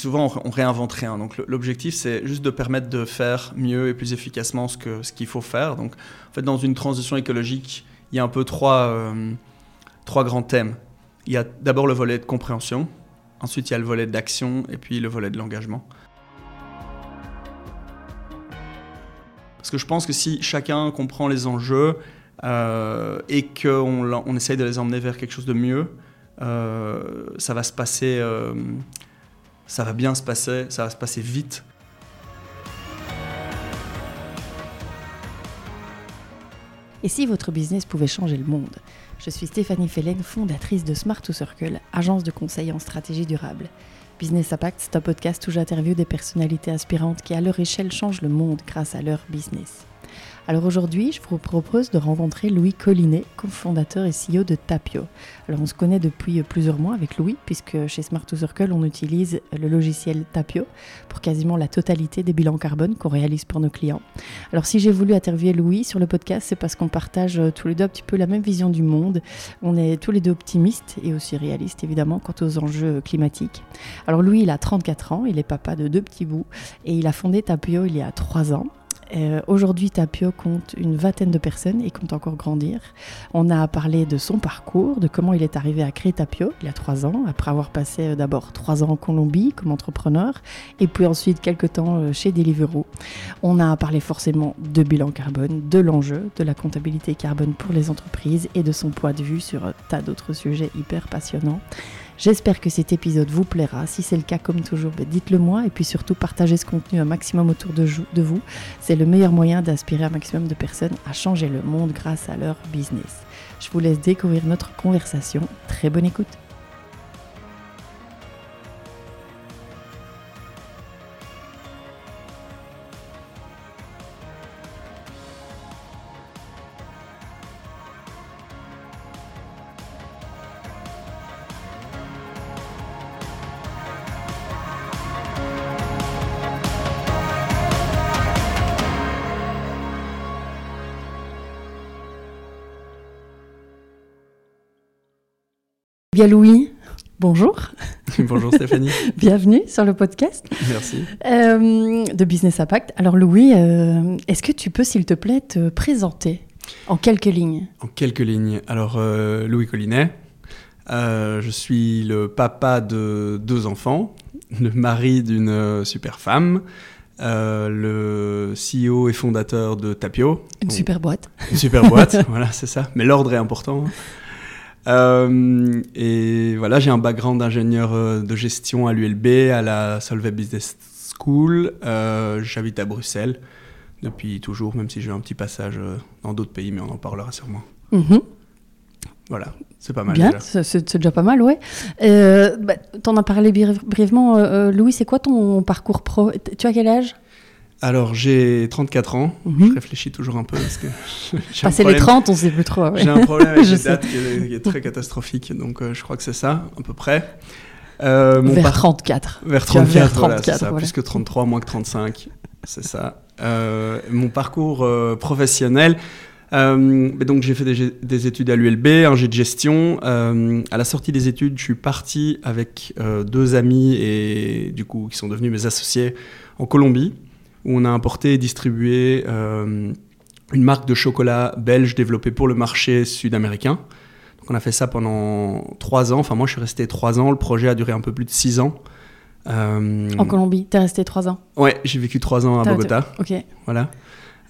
souvent on réinvente rien. Donc l'objectif c'est juste de permettre de faire mieux et plus efficacement ce que ce qu'il faut faire. Donc en fait dans une transition écologique, il y a un peu trois euh, trois grands thèmes. Il y a d'abord le volet de compréhension, ensuite il y a le volet d'action et puis le volet de l'engagement. Parce que je pense que si chacun comprend les enjeux euh, et qu'on on essaye de les emmener vers quelque chose de mieux, euh, ça va se passer, ça va bien se passer, ça va se passer vite. Et si votre business pouvait changer le monde? Je suis Stéphanie Fellen, fondatrice de Smart to Circle, agence de conseil en stratégie durable. Business Impact, c'est un podcast où j'interviewe des personnalités inspirantes qui, à leur échelle, changent le monde grâce à leur business. Alors aujourd'hui, je vous propose de rencontrer Louis Collinet, cofondateur et CEO de Tapio. Alors on se connaît depuis plusieurs mois avec Louis, puisque chez Smart to Circle, on utilise le logiciel Tapio pour quasiment la totalité des bilans carbone qu'on réalise pour nos clients. Alors si j'ai voulu interviewer Louis sur le podcast, c'est parce qu'on partage tous les deux un petit peu la même vision du monde. On est tous les deux optimistes et aussi réalistes évidemment quant aux enjeux climatiques. Alors Louis, il a 34 ans, il est papa de deux petits bouts et il a fondé Tapio il y a 3 ans. Euh, aujourd'hui, Tapio compte une vingtaine de personnes et compte encore grandir. On a parlé de son parcours, de comment il est arrivé à créer Tapio il y a trois ans, après avoir passé euh, d'abord trois ans en Colombie comme entrepreneur et puis ensuite quelques temps euh, chez Deliveroo. On a parlé forcément de bilan carbone, de l'enjeu, de la comptabilité carbone pour les entreprises et de son point de vue sur un tas d'autres sujets hyper passionnants. J'espère que cet épisode vous plaira. Si c'est le cas, comme toujours, ben, dites-le moi et puis surtout partagez ce contenu un maximum autour de, de vous. C'est le meilleur moyen d'inspirer un maximum de personnes à changer le monde grâce à leur business. Je vous laisse découvrir notre conversation. Très bonne écoute. Bien Louis, bonjour. bonjour Stéphanie. Bienvenue sur le podcast. Merci. Euh, de Business Impact. Alors Louis, euh, est-ce que tu peux s'il te plaît te présenter en quelques lignes? En quelques lignes. Alors euh, Louis Collinet, je suis le papa de deux enfants, le mari d'une super femme. le CEO et fondateur de Tapio. Une super boîte. Une super boîte, voilà, c'est ça. Mais l'ordre est important. Euh, et voilà, j'ai un background d'ingénieur euh, de gestion à l'ULB, à la Solvay Business School. Euh, j'habite à Bruxelles depuis toujours, même si j'ai un petit passage dans d'autres pays, mais on en parlera sûrement. Mm-hmm. Voilà, c'est pas mal. Bien, c'est déjà pas mal, ouais. Euh, bah, T'en as parlé brièvement, Louis, c'est quoi ton parcours pro? Tu as quel âge? Alors, j'ai 34 ans. Mhm. Je réfléchis toujours un peu parce que. Passer les 30, on sait plus trop. J'ai un problème avec les dates qui est, très catastrophique. Donc, euh, je crois que c'est ça, à peu près. Euh, vers 34. Vers 34, vers 34 ça. Plus que 33, moins que 35. C'est ça. Euh, mon parcours professionnel. donc j'ai fait des, études à l'ULB, un jet de gestion. à la sortie des études, je suis parti avec deux amis et du coup qui sont devenus mes associés en Colombie où on a importé et distribué euh, une marque de chocolat belge développée pour le marché sud-américain. Donc on a fait ça pendant trois ans. Enfin, moi, je suis resté trois ans. Le projet a duré un peu plus de six ans. Euh, en Colombie, tu es resté trois ans Ouais, j'ai vécu trois ans à Bogota. Ok. Voilà.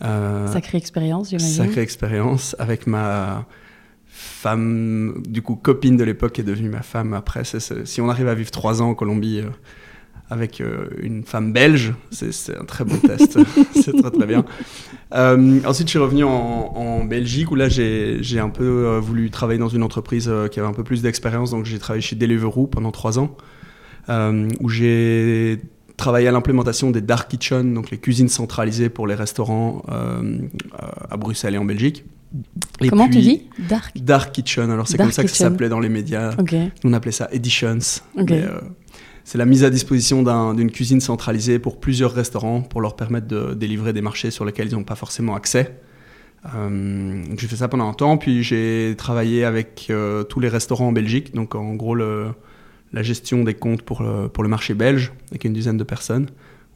Euh, sacrée expérience, j'imagine. Sacrée expérience avec ma femme, du coup copine de l'époque, qui est devenue ma femme après. si on arrive à vivre trois ans en Colombie, avec euh, une femme belge. C'est un très bon test, c'est très très bien. Euh, ensuite, je suis revenu en, Belgique où là, j'ai un peu euh, voulu travailler dans une entreprise qui avait un peu plus d'expérience. Donc, j'ai travaillé chez Deliveroo pendant trois ans, où j'ai travaillé à l'implémentation des dark kitchens, donc les cuisines centralisées pour les restaurants à Bruxelles et en Belgique. Comment tu dis Dark? Dark Kitchen. Alors c'est comme ça que ça s'appelait dans les médias. On appelait ça Editions. C'est la mise à disposition d'une cuisine centralisée pour plusieurs restaurants pour leur permettre de délivrer des marchés sur lesquels ils n'ont pas forcément accès. Euh, j'ai fait ça pendant un temps, puis j'ai travaillé avec euh, tous les restaurants en Belgique. Donc en gros, la gestion des comptes pour le, marché belge avec une dizaine de personnes,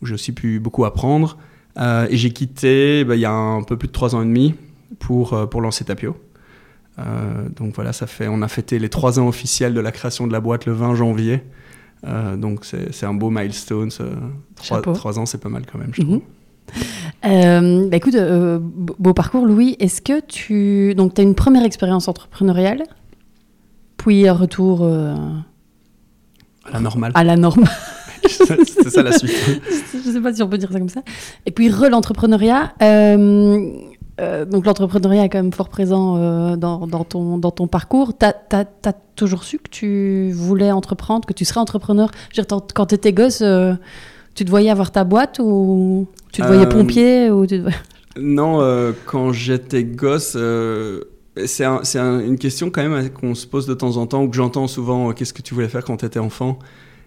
où j'ai aussi pu beaucoup apprendre. Euh, et j'ai quitté bah, il y a un peu plus de trois ans et demi pour, pour lancer Tapio. Donc voilà, ça fait, on a fêté les trois ans officiels de la création de la boîte le 20 janvier. Donc c'est un beau milestone. Trois, trois, ans, c'est pas mal quand même, je mhm. trouve. bah écoute, beau parcours, Louis. Est-ce que tu. Donc, tu as une première expérience entrepreneuriale, puis un retour. À la normale. À la normale. c'est ça la suite. je sais pas si on peut dire ça comme ça. Et puis, re l'entrepreneuriat. Euh, euh, donc, l'entrepreneuriat est quand même fort présent euh, dans, dans, ton, dans ton parcours. Tu as, toujours su que tu voulais entreprendre, que tu serais entrepreneur? Je veux dire, Quand tu étais gosse, tu te voyais avoir ta boîte ou tu te voyais pompier ou Non, quand j'étais gosse c'est un, une question quand même qu'on se pose de temps en temps ou que j'entends souvent qu'est-ce que tu voulais faire quand tu étais enfant?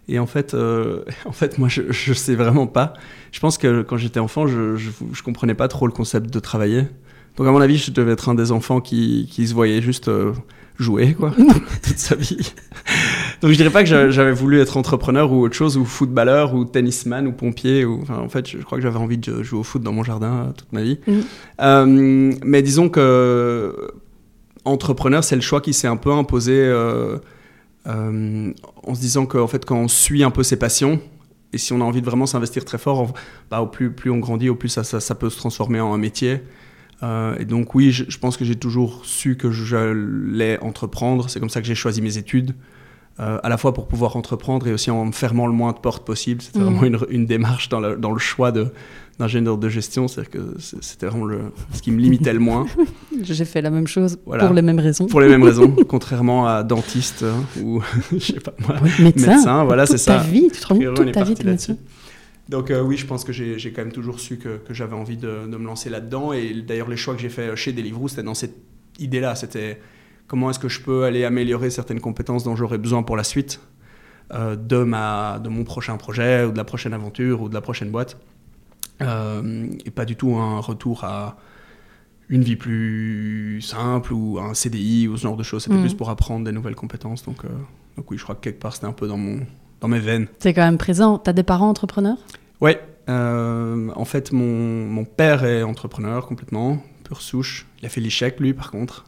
Et en fait, euh, en fait, moi, je, je sais vraiment pas. Je pense que quand j'étais enfant, je, je, je, comprenais pas trop le concept de travailler. Donc, à mon avis, je devais être un des enfants qui, qui se voyait juste euh, jouer, quoi, toute sa vie. Donc, je dirais pas que j'avais voulu être entrepreneur ou autre chose, ou footballeur, ou tennisman, ou pompier. Ou, enfin, en fait, je, crois que j'avais envie de jouer au foot dans mon jardin euh, toute ma vie. Mm. Euh, mais disons que entrepreneur, c'est le choix qui s'est un peu imposé. Euh, euh, en se disant qu'en fait, quand on suit un peu ses passions, et si on a envie de vraiment s'investir très fort, bah, au plus, plus on grandit, au plus ça, ça, peut se transformer en un métier. Euh, et donc oui, je, pense que j'ai toujours su que j'allais entreprendre. C'est comme ça que j'ai choisi mes études. Euh, à la fois pour pouvoir entreprendre et aussi en me fermant le moins de portes possible. C'était mmh. vraiment une, une, démarche dans le choix de, d'ingénieur de gestion, c'est-à-dire que c'était vraiment le, ce qui me limitait le moins. J'ai fait la même chose pour les mêmes raisons. Pour les mêmes raisons, contrairement à dentiste hein, ou je sais pas moi, médecin. voilà, c'est ça. Ta vie, tu te rends toute ta vie de médecin. Donc euh, oui, je pense que j'ai quand même toujours su que, que j'avais envie de, de, me lancer là-dedans. Et d'ailleurs, les choix que j'ai fait chez Deliveroo, c'était dans cette idée-là. C'était comment est-ce que je peux aller améliorer certaines compétences dont j'aurais besoin pour la suite euh, de, ma, de mon prochain projet ou de la prochaine aventure ou de la prochaine boîte. Euh, et pas du tout un retour à une vie plus simple ou un CDI ou ce genre de choses. C'était mm. plus pour apprendre des nouvelles compétences. Donc, euh, donc oui, je crois que quelque part c'était un peu dans, mon, dans mes veines. C'est quand même présent. Tu as des parents entrepreneurs? Oui. Euh, en fait, mon, mon, père est entrepreneur complètement, pure souche. Il a fait l'échec, lui, par contre.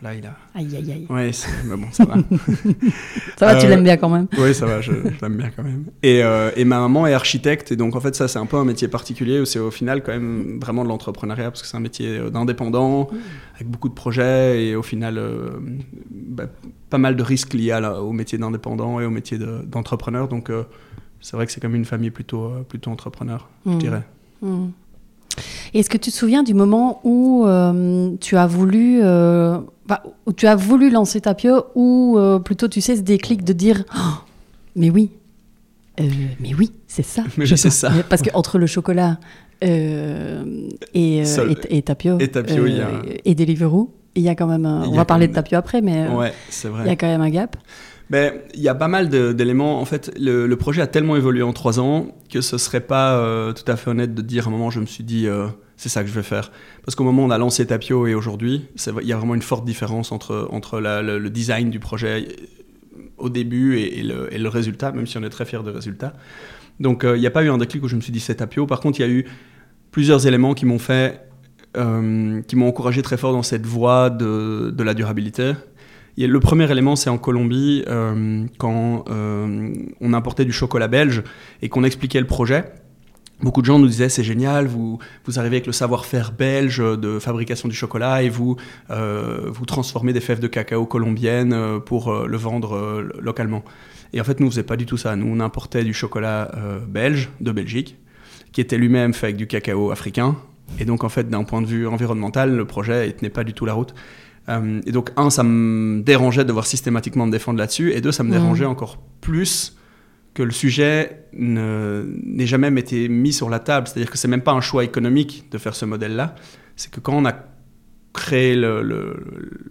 Là, il a. Aïe, aïe, aïe. Ouais, mais bon, ça va. ça va, tu euh, l'aimes bien quand même. Oui, ça va, je, l'aime bien quand même. Et, euh, et, ma maman est architecte, et donc en fait, ça, c'est un peu un métier particulier où c'est au final quand même vraiment de l'entrepreneuriat, parce que c'est un métier euh, d'indépendant, avec beaucoup de projets, et au final, bah, pas mal de risques liés au métier d'indépendant et au métier d'entrepreneur. donc, c'est vrai que c'est comme une famille plutôt, plutôt entrepreneur, je mmh. dirais. Mmh. Est-ce que tu te souviens du moment où tu as voulu bah, tu as voulu lancer Tapio ou euh, plutôt, tu sais, ce déclic de dire oh, Mais oui, euh, mais oui, c'est ça. Mais c'est ça. Parce qu'entre le chocolat euh, et, et, Tapio, et, Tapio il y a... et Deliveroo, il y a quand même un... On va parler de Tapio après, mais ouais, il y a quand même un gap. Mais il y a pas mal d'éléments. En fait, le, projet a tellement évolué en trois ans que ce serait pas tout à fait honnête de dire à un moment, je me suis dit c'est ça que je vais faire. Parce qu'au moment où on a lancé Tapio et aujourd'hui, il y a vraiment une forte différence entre, entre le, design du projet euh, au début et, le, résultat, même si on est très fier du résultat. Donc euh, il n'y a pas eu un déclic où je me suis dit c'est Tapio. Par contre, il y a eu plusieurs éléments qui m'ont fait, euh, qui m'ont encouragé très fort dans cette voie de, de la durabilité. Le premier élément, c'est en Colombie, quand on importait du chocolat belge et qu'on expliquait le projet. Beaucoup de gens nous disaient c'est génial, vous, vous arrivez avec le savoir-faire belge de fabrication du chocolat et vous, euh, vous transformez des fèves de cacao colombiennes euh, pour euh, le vendre localement. Et en fait, nous, on faisait pas du tout ça. Nous, on importait du chocolat belge de Belgique, qui était lui-même fait avec du cacao africain. Et donc, en fait, d'un point de vue environnemental, le projet ne tenait pas du tout la route. Et donc, un, ça me dérangeait de devoir systématiquement me défendre là-dessus. Et deux, ça me mmh. dérangeait encore plus que le sujet n'ait jamais été mis sur la table. C'est-à-dire que c'est même pas un choix économique de faire ce modèle-là. C'est que quand on a créé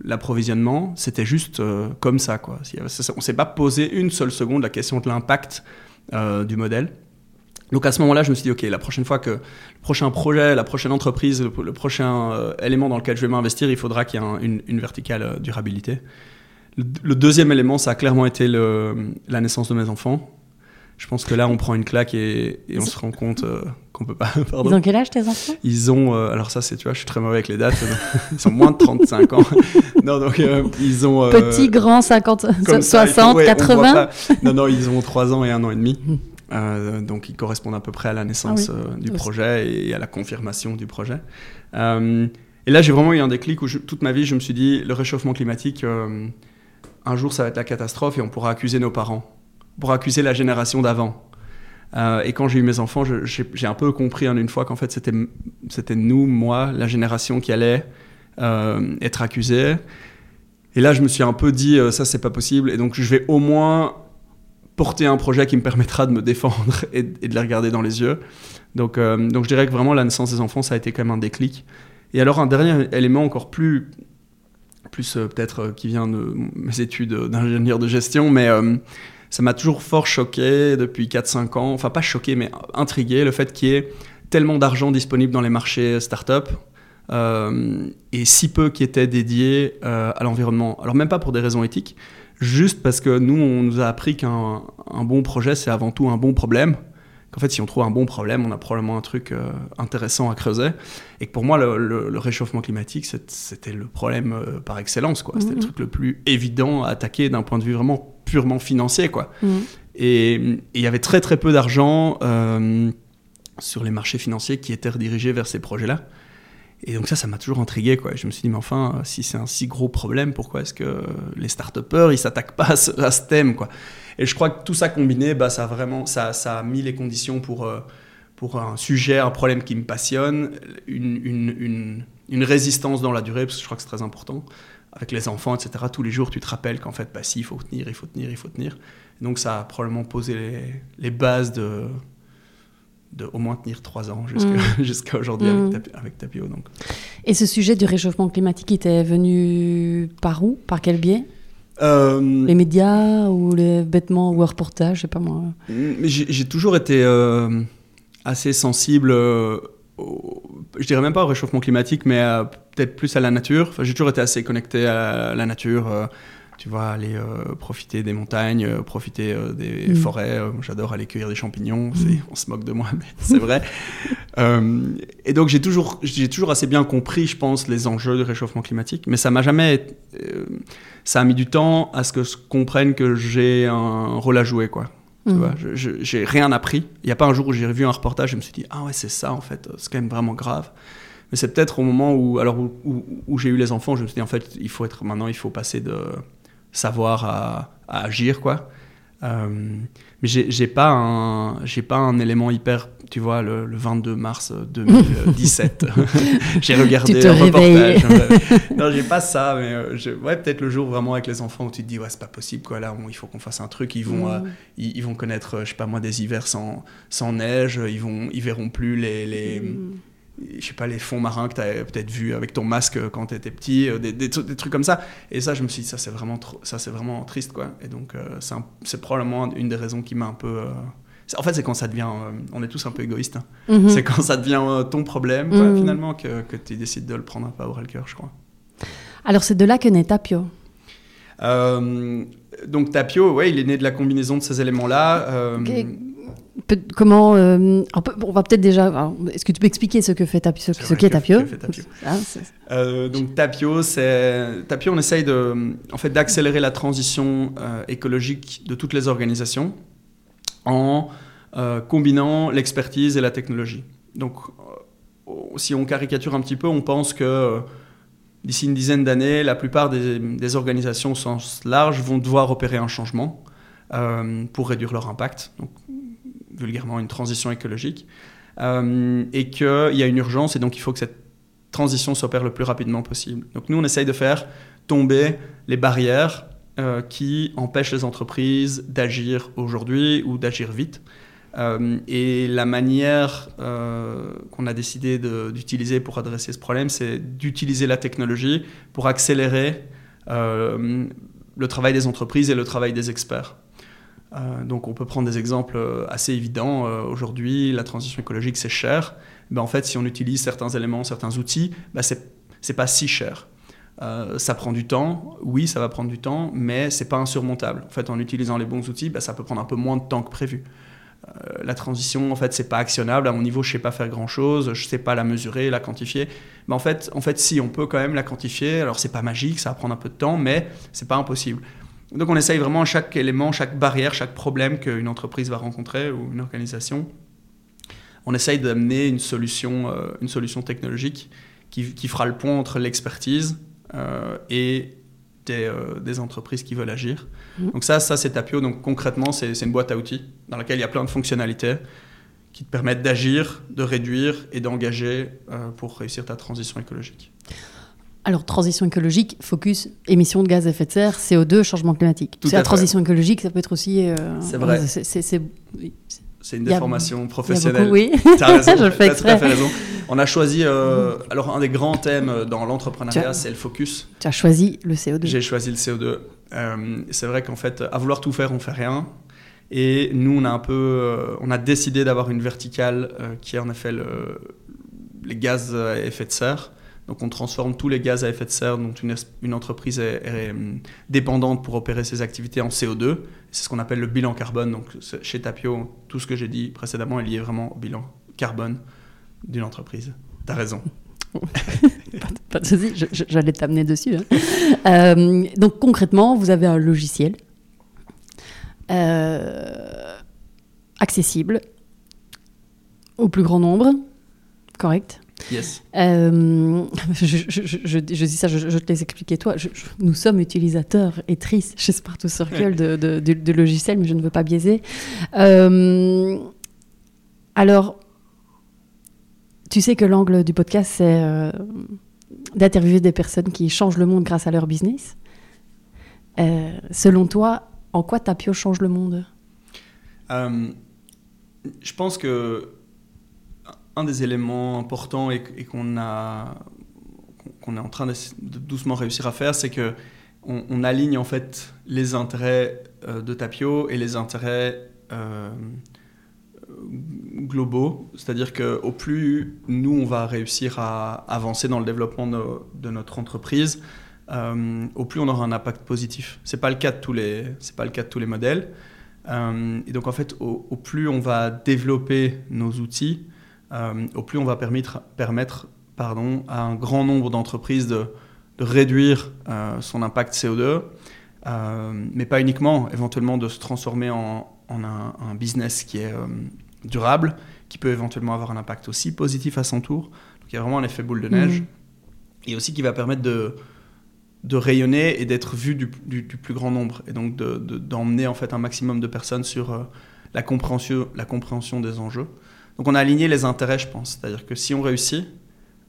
l'approvisionnement, c'était juste euh, comme ça. Quoi. On s'est pas posé une seule seconde la question de l'impact euh, du modèle. Donc à ce moment-là, je me suis dit, OK, la prochaine fois que le prochain projet, la prochaine entreprise, le, prochain euh, élément dans lequel je vais m'investir, il faudra qu'il y ait une, une, verticale durabilité. Le, deuxième élément, ça a clairement été le, la naissance de mes enfants. Je pense que là, on prend une claque et, on se rend compte euh, qu'on peut pas. Pardon. Ils ont quel âge tes enfants? Ils ont. Euh, alors ça, c'est tu vois, je suis très mauvais avec les dates. ils ont moins de 35 ans. non, donc euh, ils ont. Petit, grand, 50, 60, 80. Non, non, ils ont 3 ans et 1 an et demi. Hmm. donc ils correspondent à peu près à la naissance ah du projet et à la confirmation du projet. et là, j'ai vraiment eu un déclic où toute ma vie, je me suis dit, le réchauffement climatique, un jour, ça va être la catastrophe et on pourra accuser nos parents pour accuser la génération d'avant. Euh, et quand j'ai eu mes enfants, j'ai un peu compris en une fois qu'en fait c'était nous, moi, la génération qui allait euh, être accusée. Et là, je me suis un peu dit, euh, ça c'est pas possible. Et donc je vais au moins porter un projet qui me permettra de me défendre et, de les regarder dans les yeux. Donc, donc je dirais que vraiment la naissance des enfants, ça a été quand même un déclic. Et alors un dernier élément encore plus, plus peut-être qui vient de mes études d'ingénieur de gestion, mais ça m'a toujours fort choqué depuis 4-5 ans, enfin pas choqué, mais intrigué, le fait qu'il y ait tellement d'argent disponible dans les marchés start-up euh, et si peu qui était dédié euh, à l'environnement. Alors même pas pour des raisons éthiques, juste parce que nous, on nous a appris qu'un bon projet, c'est avant tout un bon problème. Qu'en fait, si on trouve un bon problème, on a probablement un truc euh, intéressant à creuser. Et que pour moi, le, réchauffement climatique, c'était le problème par excellence. quoi. C'était le mmh. truc le plus évident à attaquer d'un point de vue vraiment purement financier, quoi. Mm. Et il y avait très très peu d'argent euh, sur les marchés financiers qui étaient redirigés vers ces projets-là. Et donc ça, ça m'a toujours intrigué, quoi. Je me suis dit, mais enfin, si c'est un si gros problème, pourquoi est-ce que les start-upers, ils s'attaquent pas à ce, thème, quoi? Et je crois que tout ça combiné, bah, ça a vraiment, ça, ça a mis les conditions pour, euh, pour un sujet, un problème qui me passionne, une, une, une, résistance dans la durée, parce que je crois que c'est très important avec les enfants, etc., tous les jours, tu te rappelles qu'en fait, bah, si, il faut tenir, il faut tenir, il faut tenir. donc, ça a probablement posé les, bases de, de au moins tenir trois ans jusqu'à mm. aujourd'hui mm. avec, Tapio. Donc. Et ce sujet du réchauffement climatique, il était venu par où? Par quel biais? Euh, Les médias ou les vêtements ou un reportage, je sais pas moi. J'ai toujours été euh, assez sensible. Euh, je dirais même pas au réchauffement climatique, mais peut-être plus à la nature. Enfin, j'ai toujours été assez connecté à la nature. Euh, tu vois, aller euh, profiter des montagnes, euh, profiter des mm. forêts. J'adore aller cueillir des champignons. Mm. On se moque de moi, mais c'est vrai. et donc, j'ai toujours, j'ai toujours assez bien compris, je pense, les enjeux du réchauffement climatique. Mais ça m'a jamais. ça a mis du temps à ce que je comprenne que j'ai un rôle à jouer, quoi. Tu mm. vois, j'ai rien appris. Il n'y a pas un jour où j'ai vu un reportage, je me suis dit, ah ouais, c'est ça, en fait, c'est quand même vraiment grave. Mais c'est peut-être au moment où, alors où, où, j'ai eu les enfants, je me suis dit, en fait, il faut être, maintenant, il faut passer de savoir à, à agir, quoi. Euh, mais j'ai pas un j'ai pas un élément hyper tu vois le, 22 mars 2017 j'ai regardé le reportage. non j'ai pas ça mais euh, je, ouais peut-être le jour vraiment avec les enfants où tu te dis ouais c'est pas possible quoi. Là il faut qu'on fasse un truc. Ils vont euh, ils, vont connaître je sais pas moi des hivers sans sans neige. Ils vont ils verront plus les, les mm je sais pas, les fonds marins que tu as peut-être vu avec ton masque quand tu étais petit, euh, des, des, trucs comme ça. Et ça, je me suis dit, ça c'est vraiment, ça, c'est vraiment triste, quoi. Et donc, euh, c'est probablement une des raisons qui m'a un peu. Euh, en fait, c'est quand ça devient. on est tous un peu égoïstes. Hein. Mhm. C'est quand ça devient ton problème, mhm. finalement, que, que tu décides de le prendre un peu à le cœur, je crois. Alors, c'est de là que naît Tapio donc Tapio, ouais, il est né de la combinaison de ces éléments-là comment euh, on va peut-être déjà. Est-ce que tu peux expliquer ce que fait Tapio, ce, qu'est Tapio, ah, euh, Donc Tapio, c'est Tapio, on essaye de, en fait, d'accélérer la transition euh, écologique de toutes les organisations en combinant l'expertise et la technologie. Donc, si on caricature un petit peu, on pense que d'ici une dizaine d'années, la plupart des, des, organisations au sens large vont devoir opérer un changement pour réduire leur impact. Donc, vulgairement une transition écologique, euh, et qu'il y a une urgence et donc il faut que cette transition s'opère le plus rapidement possible. Donc nous, on essaye de faire tomber les barrières euh, qui empêchent les entreprises d'agir aujourd'hui ou d'agir vite. Euh, et la manière qu'on a décidé d'utiliser pour adresser ce problème, c'est d'utiliser la technologie pour accélérer le travail des entreprises et le travail des experts. Euh, donc on peut prendre des exemples euh, assez évidents. Euh, aujourd'hui, la transition écologique, c'est cher. Ben, en fait, si on utilise certains éléments, certains outils, ben, c'est pas si cher. Ça prend du temps, oui, ça va prendre du temps, mais c'est pas insurmontable. En fait, en utilisant les bons outils, bah, ça peut prendre un peu moins de temps que prévu. La transition, en fait, c'est pas actionnable. À mon niveau, je sais pas faire grand chose, je sais pas la mesurer, la quantifier. Mais en fait, en fait, si on peut quand même la quantifier. Alors, c'est pas magique, ça va prendre un peu de temps, mais c'est pas impossible. Donc, on essaye vraiment chaque élément, chaque barrière, chaque problème qu'une entreprise va rencontrer ou une organisation. On essaye d'amener une solution, euh, une solution technologique qui, qui, fera le pont entre l'expertise euh, et des, euh, des, entreprises qui veulent agir. Mmh. Donc ça, ça c'est Tapio. Donc concrètement, c'est une boîte à outils dans laquelle il y a plein de fonctionnalités qui te permettent d'agir, de réduire et d'engager pour réussir ta transition écologique. Alors, transition écologique, focus, émissions de gaz à effet de serre, CO2, changement climatique. Tout la transition écologique, ça peut être aussi... Euh, c'est vrai. C'est une déformation a, professionnelle. oui, tu as raison. Je le fais exprès. Tout à fait raison. On a choisi, euh, alors un des grands thèmes dans l'entrepreneuriat, c'est le focus. Tu as choisi le CO2. J'ai choisi le CO2. Euh, c'est vrai qu'en fait, à vouloir tout faire, on fait rien. Et nous, on a un peu, on a décidé d'avoir une verticale qui est en effet le, les gaz à effet de serre. Donc on transforme tous les gaz à effet de serre dont une, entreprise est, est, dépendante pour opérer ses activités en CO2. C'est ce qu'on appelle le bilan carbone. Donc chez Tapio, tout ce que j'ai dit précédemment est lié vraiment au bilan carbone d'une entreprise. T'as raison. pas, de souci, j'allais t'amener dessus. Hein. Euh, donc concrètement, vous avez un logiciel euh, accessible au plus grand nombre, correct Yes. Euh, je, je, je, dis ça, je, te laisse expliquer toi. nous sommes utilisateurs et tristes chez Spartoo Circle de, de, de, de, logiciels, mais je ne veux pas biaiser. Euh, alors, tu sais que l'angle du podcast, c'est euh, d'interviewer des personnes qui changent le monde grâce à leur business. Euh, selon toi, en quoi Tapio change le monde? Euh, Je pense que un des éléments importants et, qu'on a qu'on est en train de, doucement réussir à faire, c'est que on, aligne en fait les intérêts de Tapio et les intérêts globaux, c'est-à-dire qu'au plus nous, on va réussir à avancer dans le développement de, notre entreprise, euh, au plus on aura un impact positif. Ce n'est pas, le cas de tous les, pas le cas de tous les modèles. Euh, et donc en fait, au, plus on va développer nos outils, euh, au plus on va permettre, permettre pardon, à un grand nombre d'entreprises de, de, réduire euh, son impact CO2, euh, mais pas uniquement, éventuellement de se transformer en, en un, un, business qui est durable, qui peut éventuellement avoir un impact aussi positif à son tour. Donc il y a vraiment un effet boule de neige. Mmh. Et aussi qui va permettre de, de rayonner et d'être vu du, du, du, plus grand nombre. Et donc d'emmener de, en fait un maximum de personnes sur la, compréhension, la compréhension des enjeux. Donc on a aligné les intérêts, je pense. C'est-à-dire que si on réussit,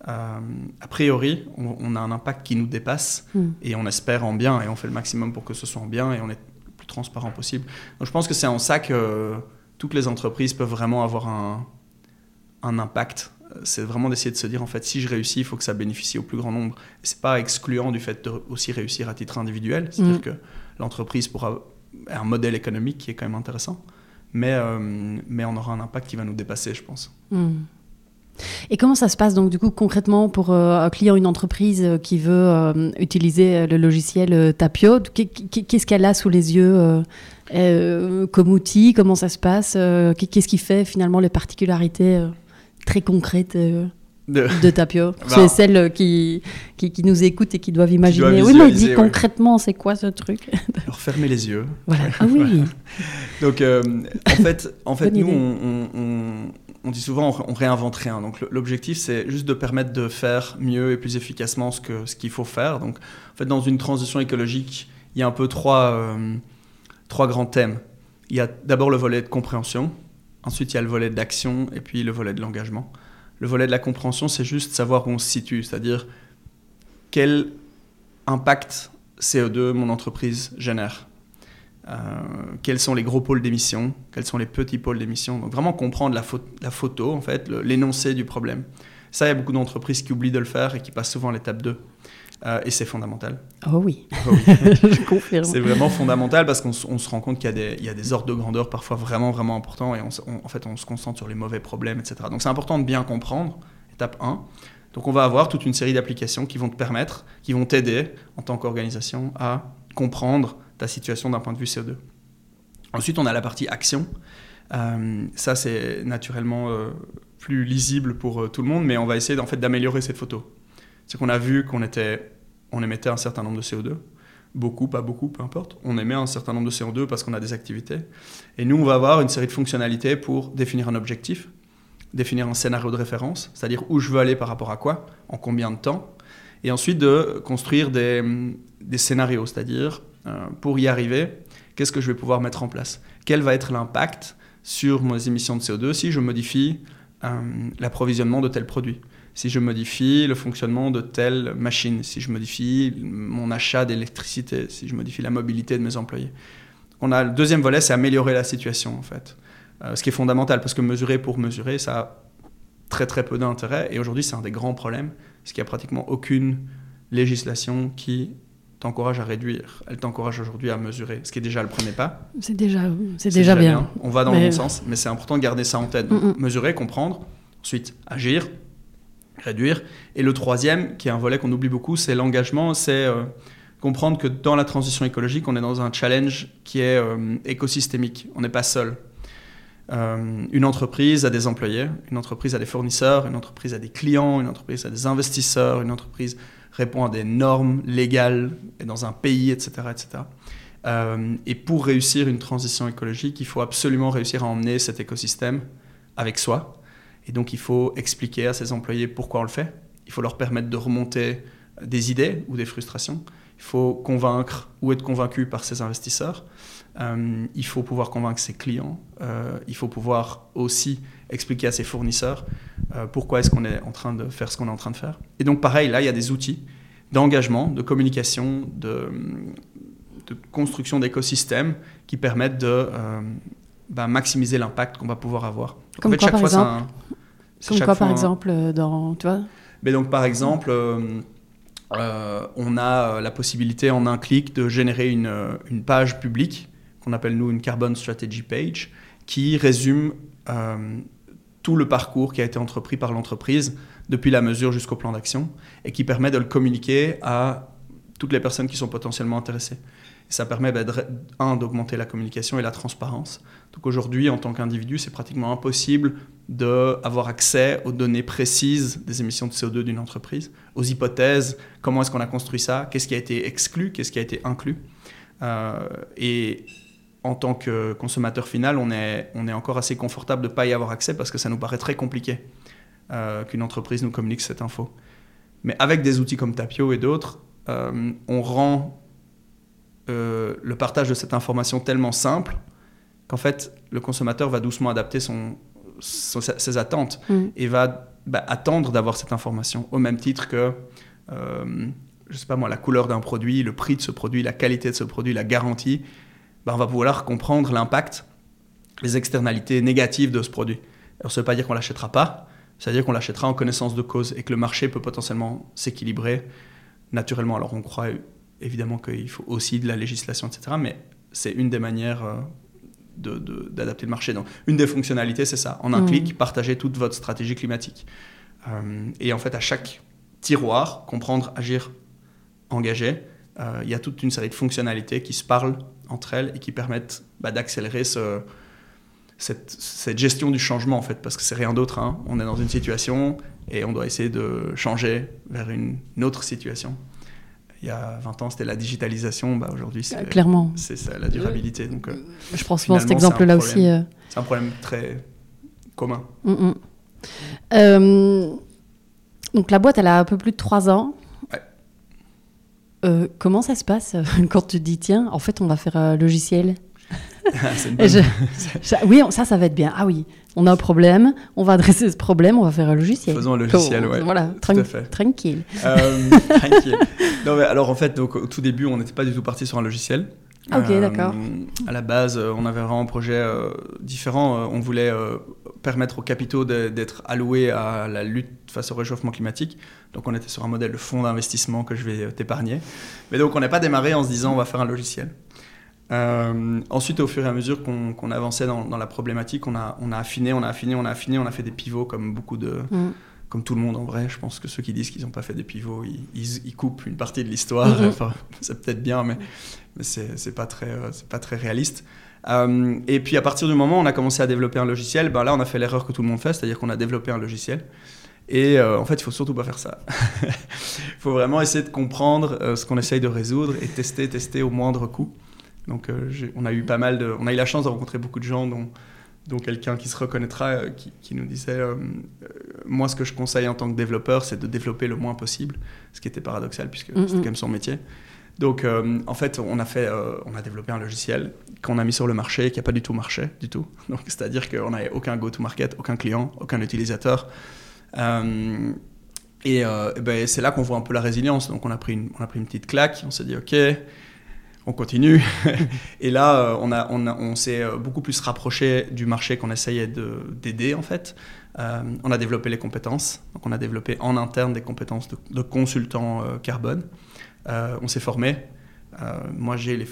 euh, a priori, on, on, a un impact qui nous dépasse mmh. et on espère en bien et on fait le maximum pour que ce soit en bien et on est le plus transparent possible. Donc je pense que c'est en ça que toutes les entreprises peuvent vraiment avoir un, un impact. C'est vraiment d'essayer de se dire, en fait, si je réussis, il faut que ça bénéficie au plus grand nombre. C'est pas excluant du fait de aussi réussir à titre individuel, c'est-à-dire mmh. que l'entreprise pourra un modèle économique qui est quand même intéressant, mais, euh, mais on aura un impact qui va nous dépasser, je pense. Mmh. Et comment ça se passe donc du coup concrètement pour euh, un client, une entreprise euh, qui veut euh, utiliser le logiciel euh, Tapio? Qu'est-ce qu'elle a sous les yeux euh, euh, comme outil? Comment ça se passe Qu'est-ce qui fait finalement les particularités très concrètes de... de... Tapio bah. C'est celles qui, qui, qui, nous écoutent et qui doivent imaginer. oui, mais ouais. concrètement, c'est quoi ce truc Alors fermez les yeux. Voilà. Ah oui. Donc en fait, en fait nous, on, on on dit souvent on, réinvente rien. Donc l'objectif c'est juste de permettre de faire mieux et plus efficacement ce que ce qu'il faut faire. Donc en fait dans une transition écologique, il y a un peu trois euh, trois grands thèmes. Il y a d'abord le volet de compréhension, ensuite il y a le volet d'action et puis le volet de l'engagement. Le volet de la compréhension c'est juste savoir où on se situe, c'est-à-dire quel impact CO2 mon entreprise génère. Euh, quels sont les gros pôles d'émission, quels sont les petits pôles d'émission. Donc vraiment comprendre la, pho la photo, en fait, l'énoncé du problème. Ça, il y a beaucoup d'entreprises qui oublient de le faire et qui passent souvent à l'étape 2. Euh, et c'est fondamental. Oh oui, oh oui. je confirme. C'est vraiment fondamental parce qu'on se rend compte qu'il y, y, a des ordres de grandeur parfois vraiment, vraiment importants et on, on, en fait, on se concentre sur les mauvais problèmes, etc. Donc c'est important de bien comprendre, étape 1. Donc on va avoir toute une série d'applications qui vont te permettre, qui vont t'aider en tant qu'organisation à comprendre ta situation d'un point de vue CO2. Ensuite, on a la partie action. Euh, ça, c'est naturellement euh, plus lisible pour tout le monde, mais on va essayer en fait d'améliorer cette photo. C'est qu'on a vu qu'on émettait un certain nombre de CO2, beaucoup, pas beaucoup, peu importe. On émet un certain nombre de CO2 parce qu'on a des activités. Et nous, on va avoir une série de fonctionnalités pour définir un objectif, définir un scénario de référence, c'est-à-dire où je veux aller par rapport à quoi, en combien de temps, et ensuite de construire des, scénarios, c'est-à-dire pour y arriver, qu'est-ce que je vais pouvoir mettre en place? Quel va être l'impact sur mes émissions de CO2 si je modifie euh, l'approvisionnement de tel produit si je modifie le fonctionnement de telle machine, si je modifie mon achat d'électricité, si je modifie la mobilité de mes employés. On a le deuxième volet, c'est améliorer la situation en fait. Euh, ce qui est fondamental parce que mesurer pour mesurer, ça a très très peu d'intérêt et aujourd'hui c'est un des grands problèmes, parce qu'il n'y a pratiquement aucune législation qui t'encourage à réduire, elle t'encourage aujourd'hui à mesurer, ce qui est déjà le premier pas. C'est déjà, c'est déjà, bien. On va dans le bon sens, mais c'est important de garder ça en tête. Mesurer, comprendre, ensuite agir, réduire. Et le troisième, qui est un volet qu'on oublie beaucoup, c'est l'engagement, c'est euh, comprendre que dans la transition écologique, on est dans un challenge qui est euh, écosystémique. On n'est pas seul. Euh, une entreprise a des employés, une entreprise a des fournisseurs, une entreprise a des clients, une entreprise a des investisseurs, une entreprise répond à des normes légales et dans un pays, etc. etc. Et pour réussir une transition écologique, il faut absolument réussir à emmener cet écosystème avec soi. Et donc il faut expliquer à ses employés pourquoi on le fait. Il faut leur permettre de remonter des idées ou des frustrations. Il faut convaincre ou être convaincu par ses investisseurs. Euh, il faut pouvoir convaincre ses clients. Euh, il faut pouvoir aussi expliquer à ses fournisseurs euh, pourquoi est-ce qu'on est en train de faire ce qu'on est en train de faire. Et donc pareil, là, il y a des outils d'engagement, de communication, de, de construction d'écosystèmes qui permettent de bah, maximiser l'impact qu'on va pouvoir avoir. Comme quoi, par exemple, Comme quoi, par exemple, dans, tu vois Mais donc, par exemple, euh, on a la possibilité en un clic de générer une, une page publique qu'on appelle nous une Carbon Strategy Page qui résume tout le parcours qui a été entrepris par l'entreprise depuis la mesure jusqu'au plan d'action et qui permet de le communiquer à toutes les personnes qui sont potentiellement intéressées. Ça permet, bah, un, d'augmenter la communication et la transparence. Donc aujourd'hui, en tant qu'individu, c'est pratiquement impossible d'avoir accès aux données précises des émissions de CO2 d'une entreprise, aux hypothèses, comment est-ce qu'on a construit ça, qu'est-ce qui a été exclu, qu'est-ce qui a été inclus. Euh, et en tant que consommateur final, on est, on est encore assez confortable de ne pas y avoir accès parce que ça nous paraît très compliqué euh, qu'une entreprise nous communique cette info. Mais avec des outils comme Tapio et d'autres, euh, on rend euh, le partage de cette information tellement simple qu'en fait, le consommateur va doucement adapter son, ses attentes mm. et va bah, attendre d'avoir cette information au même titre que, je sais pas moi, la couleur d'un produit, le prix de ce produit, la qualité de ce produit, la garantie ben, on va pouvoir comprendre l'impact, les externalités négatives de ce produit. Alors, ça ne veut pas dire qu'on l'achètera pas, ça veut dire qu'on l'achètera en connaissance de cause et que le marché peut potentiellement s'équilibrer naturellement. Alors, on croit évidemment qu'il faut aussi de la législation, etc., mais c'est une des manières euh, d'adapter le marché. Donc, une des fonctionnalités, c'est ça. En un mmh. clic, partager toute votre stratégie climatique. Euh, et en fait, à chaque tiroir, comprendre, agir, engager, euh, il y a toute une série de fonctionnalités qui se parlent entre elles et qui permettent bah, d'accélérer ce, cette, cette, gestion du changement en fait, parce que c'est rien d'autre. Hein. On est dans une situation et on doit essayer de changer vers une, autre situation. Il y a 20 ans, c'était la digitalisation. Bah, Aujourd'hui, c'est clairement c'est la durabilité. Donc, euh, je pense que cet exemple-là aussi. Euh, c'est un problème très commun. Mm, mm. Euh, donc la boîte, elle a un peu plus de 3 ans. Euh, comment ça se passe quand tu te dis tiens, en fait, on va faire un logiciel? Oui, ça, ça va être bien. Ah oui, on a un problème, on va adresser ce problème, on va faire un logiciel. Faisons un logiciel, ouais. Voilà, tranquille. Euh, tranquille. non, mais alors en fait, donc, au tout début, on n'était pas du tout parti sur un logiciel. Ah, ok, d'accord. À la base, on avait vraiment un projet différent. On voulait permettre aux capitaux d'être alloués à la lutte face au réchauffement climatique. Donc on était sur un modèle de fonds d'investissement que je vais euh, t'épargner. Mais donc on n'a pas démarré en se disant on va faire un logiciel. Euh, ensuite, au fur et à mesure qu'on avançait dans, la problématique, on a, on a affiné, on a affiné, on a affiné, on a fait des pivots comme beaucoup de, mm. comme tout le monde en vrai, je pense que ceux qui disent qu'ils n'ont pas fait des pivots, ils, ils, coupent une partie de l'histoire. Mm-hmm. enfin, c'est peut-être bien, mais, mais c'est pas, très, pas très réaliste. et puis à partir du moment où on a commencé à développer un logiciel, ben là on a fait l'erreur que tout le monde fait, c'est-à-dire qu'on a développé un logiciel. Et en fait, il faut surtout pas faire ça. Il faut vraiment essayer de comprendre ce qu'on essaye de résoudre et tester, tester au moindre coût. Donc, on a eu pas mal de, on a eu la chance de rencontrer beaucoup de gens dont donc quelqu'un qui se reconnaîtra, euh, qui, nous disait, euh, euh, moi ce que je conseille en tant que développeur, c'est de développer le moins possible, ce qui était paradoxal puisque c'était quand même son métier. Donc en fait, on a, fait on a développé un logiciel qu'on a mis sur le marché qui n'a pas du tout marché, du tout. Donc c'est-à-dire qu'on n'avait aucun go-to-market, aucun client, aucun utilisateur. et, ben, c'est là qu'on voit un peu la résilience. Donc on a pris une, on a pris une petite claque, on s'est dit, ok, on continue. et là, euh, on, a, on, s'est euh, beaucoup plus rapproché du marché qu'on essayait d'aider en fait. Euh, on a développé les compétences. Donc on a développé en interne des compétences de, de consultant carbone. on s'est formé. moi, j'ai,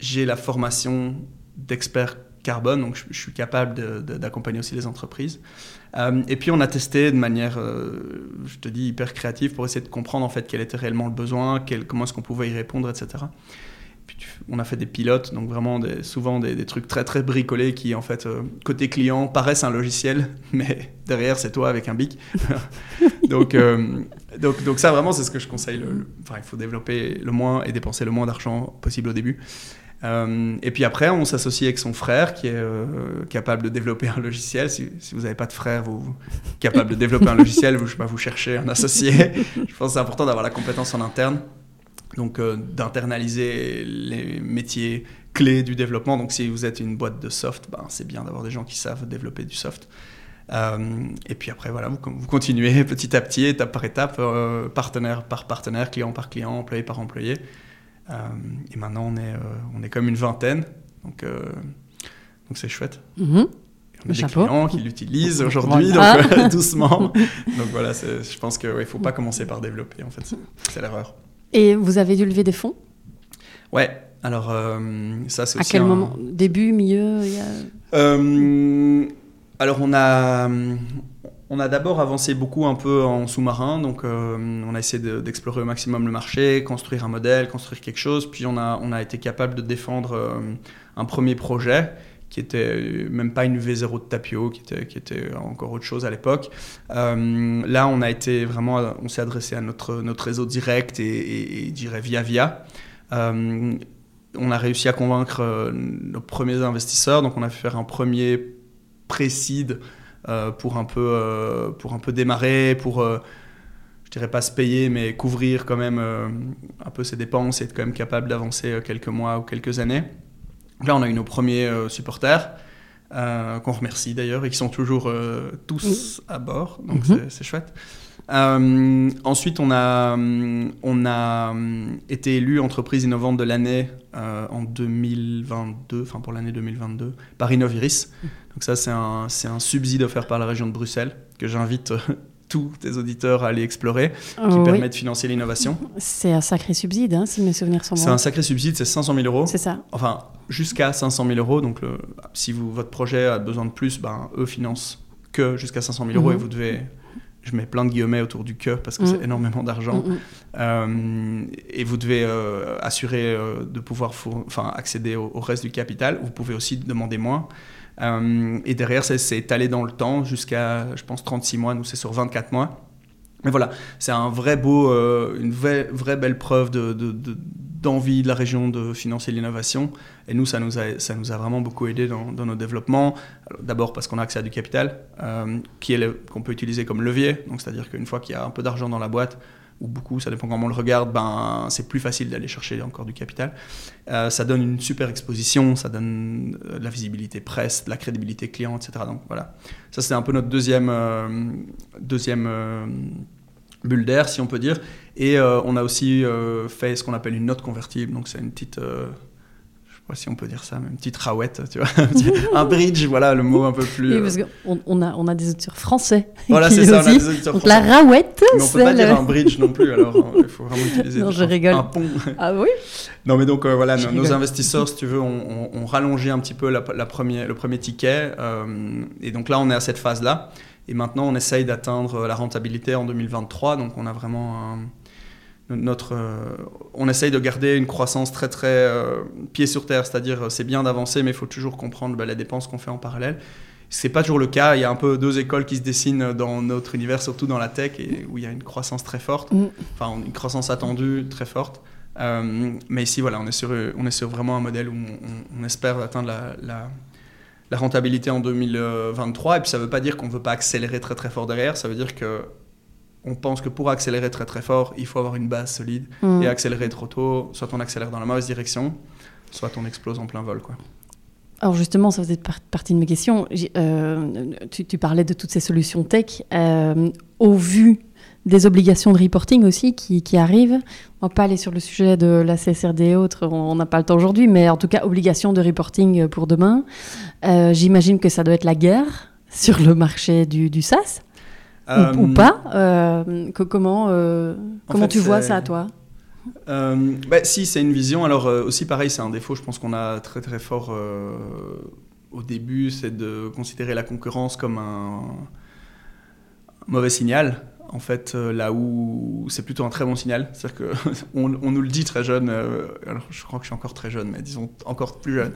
j'ai la formation d'expert carbone, donc je, suis capable d'accompagner aussi les entreprises. et puis on a testé de manière, je te dis, hyper créative pour essayer de comprendre en fait quel était réellement le besoin, quel, comment est-ce qu'on pouvait y répondre, etc on a fait des pilotes, donc vraiment souvent des, trucs très très bricolés qui en fait euh, côté client paraissent un logiciel, mais derrière c'est toi avec un bic. donc, euh, donc, donc ça vraiment c'est ce que je conseille. enfin, il faut développer le moins et dépenser le moins d'argent possible au début. Euh, et puis après, on s'associe avec son frère qui est capable de développer un logiciel. Si, vous n'avez pas de frère, vous, capable de développer un logiciel, vous, je sais pas, vous cherchez un associé. je pense que c'est important d'avoir la compétence en interne donc euh, d'internaliser les métiers clés du développement. Donc si vous êtes une boîte de soft, ben, c'est bien d'avoir des gens qui savent développer du soft. Euh, et puis après, voilà, vous, vous, continuez petit à petit, étape par étape, euh, partenaire par partenaire, client par client, employé par employé. et maintenant, on est, on est comme une vingtaine. Donc donc c'est chouette. Mm-hmm. On a des clients qui l'utilisent aujourd'hui, donc doucement. donc voilà, je pense qu'il ne faut pas commencer par développer, en fait, c'est l'erreur. Et vous avez dû lever des fonds? Ouais, alors euh, ça c'est À quel moment? Début, milieu euh, Alors on a, on a d'abord avancé beaucoup un peu en sous-marin, donc euh, on a essayé d'explorer au maximum le marché, construire un modèle, construire quelque chose, puis on a, on a été capable de défendre un premier projet qui était même pas une V0 de Tapio, qui était, qui était encore autre chose à l'époque. Euh, là, on a été vraiment, on s'est adressé à notre, notre réseau direct et, dirais via via. Euh, on a réussi à convaincre euh, nos premiers investisseurs, donc on a fait faire un premier précide pour un peu pour un peu démarrer, pour je dirais pas se payer, mais couvrir quand même un peu ses dépenses et être quand même capable d'avancer quelques mois ou quelques années. Là, on a eu nos premiers euh, supporters, euh, qu'on remercie d'ailleurs, et qui sont toujours euh, tous à bord, donc mhm. c'est chouette. ensuite, on a, on a été élu entreprise innovante de l'année en 2022, enfin pour l'année 2022, par Innoviris. Mhm. Donc ça, c'est un, un subside offert par la région de Bruxelles que j'invite tous tes auditeurs à aller explorer, qui permet de financer l'innovation. C'est un sacré subside, hein, si mes souvenirs sont bons. C'est un sacré subside, c'est 500 000 euros. C'est ça. Enfin, jusqu'à 500 000 euros. Donc, si vous, votre projet a besoin de plus, ben, eux financent que jusqu'à 500 000 euros et mhm. vous devez je mets plein de guillemets autour du que parce que c'est mhm. énormément d'argent. Mhm. Euh, et vous devez euh, assurer euh, de pouvoir accéder au, reste du capital. Vous pouvez aussi demander moins. Euh, et derrière, c'est étalé dans le temps jusqu'à, je pense, 36 mois. Nous, c'est sur 24 mois. Mais voilà, c'est un vrai beau, euh, une vraie, vraie belle preuve de, d'envie de la région de financer l'innovation. Et nous, ça nous a, ça nous a vraiment beaucoup aidé dans, dans nos développements. D'abord parce qu'on a accès à du capital, euh, qu'on peut utiliser comme levier. Donc, c'est-à-dire qu'une fois qu'il y a un peu d'argent dans la boîte, ou beaucoup, ça dépend comment on le regarde, ben, c'est plus facile d'aller chercher encore du capital. Euh, ça donne une super exposition, ça donne euh, de la visibilité presse, de la crédibilité client, etc. Donc voilà, ça c'est un peu notre deuxième, euh, deuxième bulle d'air, si on peut dire. Et on a aussi fait ce qu'on appelle une note convertible, donc c'est une petite sais si on peut dire ça, une petite rawette, tu vois, un bridge, voilà le mot un peu plus. Oui, parce qu'on on a, on a des auditeurs français. Voilà, c'est ça, on a des auditeurs Donc la rawette, Mais on peut pas dire un bridge non plus, alors hein, il faut vraiment utiliser non, je rigole. un pont. Ah oui Non, mais donc euh, voilà, nos, investisseurs, si tu veux, ont, rallongé un petit peu la, première, le premier ticket. Euh, et donc là, on est à cette phase-là. Et maintenant, on essaye d'atteindre la rentabilité en 2023. Donc, on a vraiment un, notre, euh, on essaye de garder une croissance très très euh, pied sur terre, c'est-à-dire c'est bien d'avancer, mais il faut toujours comprendre bah, les dépenses qu'on fait en parallèle. C'est pas toujours le cas. Il y a un peu deux écoles qui se dessinent dans notre univers, surtout dans la tech, et où il y a une croissance très forte, mm. enfin une croissance attendue très forte. Euh, mais ici, voilà, on est sur, on est sur vraiment un modèle où on, espère atteindre la, la, la, rentabilité en 2023. Et puis ça ne veut pas dire qu'on ne veut pas accélérer très très fort derrière. Ça veut dire que on pense que pour accélérer très très fort, il faut avoir une base solide. Mm. Et accélérer trop tôt, soit on accélère dans la mauvaise direction, soit on explose en plein vol. Quoi. Alors justement, ça faisait partie de mes questions. Euh, tu, parlais de toutes ces solutions tech. Euh, au vu des obligations de reporting aussi qui, arrivent, on va pas aller sur le sujet de la CSRD et autres, on n'a pas le temps aujourd'hui, mais en tout cas, obligation de reporting pour demain. Euh, j'imagine que ça doit être la guerre sur le marché du, du SaaS. Ou, euh, pas euh, Comment, euh, comment tu vois ça, toi? Bah, si, c'est une vision. Alors aussi, pareil, c'est un défaut, je pense qu'on a très très fort au début, c'est de considérer la concurrence comme un mauvais signal en fait, euh, là où c'est plutôt un très bon signal. C'est-à-dire qu'on on nous le dit très jeune, euh, alors je crois que je suis encore très jeune, mais disons encore plus jeune.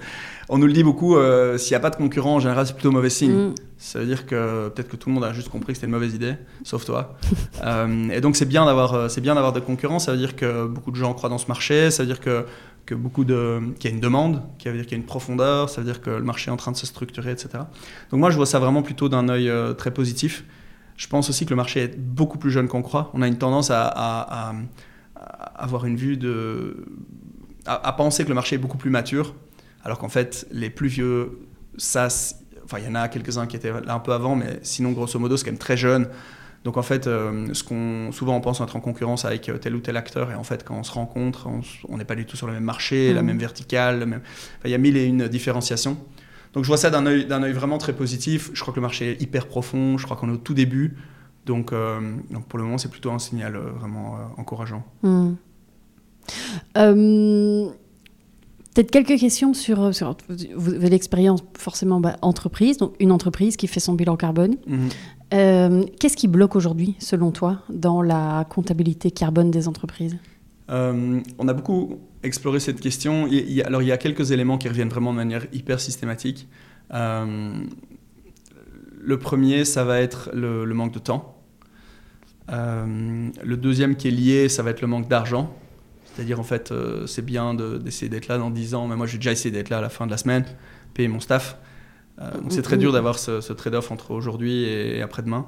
On nous le dit beaucoup, euh, s'il n'y a pas de concurrent, en général, c'est plutôt mauvais signe. Mm. Ça veut dire que peut-être que tout le monde a juste compris que c'était une mauvaise idée, sauf toi. et donc c'est bien d'avoir c'est bien d'avoir des concurrents, ça veut dire que beaucoup de gens croient dans ce marché, ça veut dire que que beaucoup de qu'il y a une demande, ça veut dire qu'il y a une profondeur, ça veut dire que le marché est en train de se structurer, etc. Donc moi je vois ça vraiment plutôt d'un œil très positif. Je pense aussi que le marché est beaucoup plus jeune qu'on croit. On a une tendance à, avoir une vue de. À, penser que le marché est beaucoup plus mature, alors qu'en fait, les plus vieux SaaS, enfin, il y en a quelques-uns qui étaient là un peu avant, mais sinon, grosso modo, c'est quand même très jeune. Donc en fait, euh, ce qu'on souvent on pense être en concurrence avec tel ou tel acteur, et en fait quand on se rencontre, on n'est pas du tout sur le même marché, la mmh. même verticale, même... il y a mille et une différenciations. Donc je vois ça d'un œil, vraiment très positif. Je crois que le marché est hyper profond. Je crois qu'on est au tout début. Donc, euh, donc pour le moment, c'est plutôt un signal euh, vraiment euh, encourageant. Hmm. Peut-être quelques questions sur, sur vous avez l'expérience forcément bah, entreprise, donc une entreprise qui fait son bilan carbone. Mhm. Qu'est-ce qui bloque aujourd'hui, selon toi, dans la comptabilité carbone des entreprises? On a beaucoup explorer cette question. Il alors, il y a quelques éléments qui reviennent vraiment de manière hyper systématique. Euh, le premier, ça va être le, manque de temps. Euh, le deuxième qui est lié, ça va être le manque d'argent. C'est-à-dire, en fait, euh, c'est bien d'essayer d'être là dans 10 ans, mais moi, j'ai déjà essayé d'être là à la fin de la semaine, payer mon staff. donc, c'est très dur d'avoir ce, ce trade-off entre aujourd'hui et après-demain.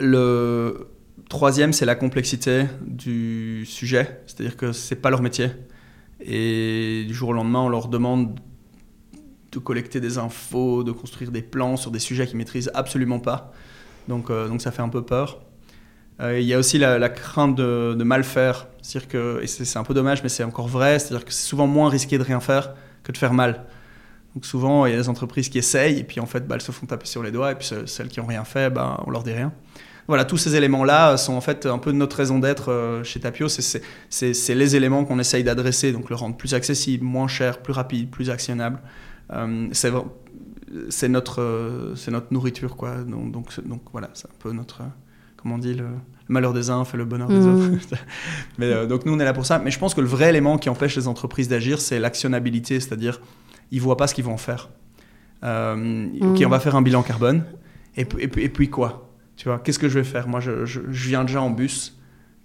le, Troisième, c'est la complexité du sujet, c'est-à-dire que c'est pas leur métier. Et du jour au lendemain, on leur demande de collecter des infos, de construire des plans sur des sujets qu'ils maîtrisent absolument pas. Donc, euh, donc ça fait un peu peur. Euh, il y a aussi la, crainte de, mal faire. C'est-à-dire que, et c'est un peu dommage, mais c'est encore vrai, c'est-à-dire que c'est souvent moins risqué de rien faire que de faire mal. Donc souvent, il y a des entreprises qui essayent, et puis en fait, bah, elles se font taper sur les doigts, et puis celles qui n'ont rien fait, bah, on leur dit rien voilà, tous ces éléments-là sont en fait un peu notre raison d'être euh, chez Tapio. C'est les éléments qu'on essaye d'adresser, donc le rendre plus accessible, moins cher, plus rapide, plus actionnable. Euh, c'est notre, euh, notre nourriture, quoi. Donc, donc, voilà, c'est un peu notre, comment on dit, le, malheur des uns fait le bonheur des mmh. autres. Mais, donc nous, on est là pour ça. Mais je pense que le vrai élément qui empêche les entreprises d'agir, c'est l'actionnabilité, c'est-à-dire ils voient pas ce qu'ils vont en faire. Mmh. Ok, on va faire un bilan carbone. et, et puis quoi? Tu vois, qu'est-ce que je vais faire? Moi, je, je, viens déjà en bus.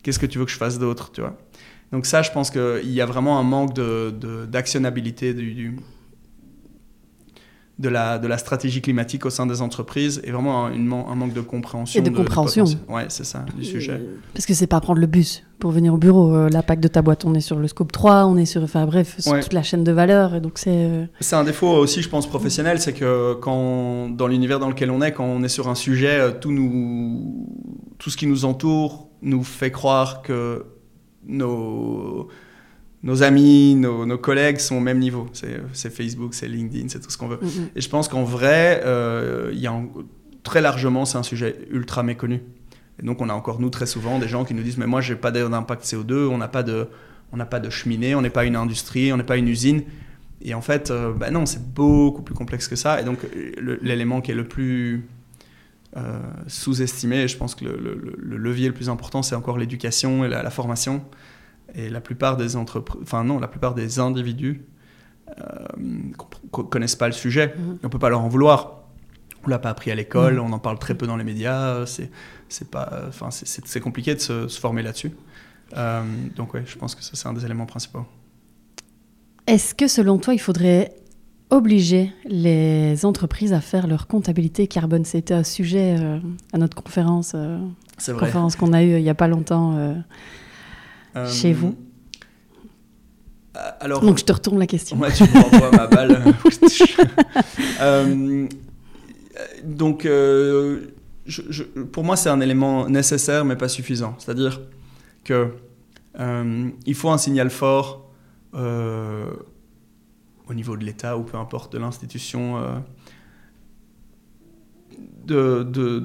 Qu'est-ce que tu veux que je fasse d'autre? Tu vois? Donc ça, je pense qu'il y a vraiment un manque d'actionnabilité de, du, de la, de la stratégie climatique au sein des entreprises et vraiment un, un manque de compréhension. Et de, compréhension. ouais, c'est ça, du sujet. Parce que c'est pas prendre le bus pour venir au bureau. Euh, L'impact de ta boîte, on est sur le scope 3, on est sur, enfin bref, sur toute la chaîne de valeur. Et donc c'est. Euh, c'est un défaut aussi, je pense, professionnel, c'est que quand, dans l'univers dans lequel on est, quand on est sur un sujet, euh, tout, nous, tout ce qui nous entoure nous fait croire que nos nos amis, nos, collègues sont au même niveau. C'est Facebook, c'est LinkedIn, c'est tout ce qu'on veut. Et je pense qu'en vrai, euh, il y a très largement, c'est un sujet ultra méconnu. Et donc, on a encore, nous, très souvent, des gens qui nous disent Mais moi, j'ai pas d'impact CO2, on n'a pas, de, on pas de cheminée, on n'est pas une industrie, on n'est pas une usine. Et en fait, euh, bah non, c'est beaucoup plus complexe que ça. Et donc, l'élément qui est le plus euh, sous-estimé, je pense que le, levier le plus important, c'est encore l'éducation et la, formation. Et la plupart des entreprises, enfin non, la plupart des individus euh, connaissent pas le sujet. Mm-hmm. On peut pas leur en vouloir. On l'a pas appris à l'école, mm-hmm. on en parle très peu dans les médias. C'est c'est pas, enfin c'est compliqué de se, se former là-dessus. Euh, donc oui, je pense que ça c'est un des éléments principaux. Est-ce que selon toi, il faudrait obliger les entreprises à faire leur comptabilité carbone? C'était un sujet euh, à notre conférence, euh, conférence qu'on a eue il n'y a pas longtemps chez vous. Alors, Donc je te retourne la question. Ouais, tu me renvoies ma balle. donc je, pour moi, c'est un élément nécessaire mais pas suffisant. C'est-à-dire que il faut un signal fort euh, au niveau de l'État ou peu importe de l'institution, euh,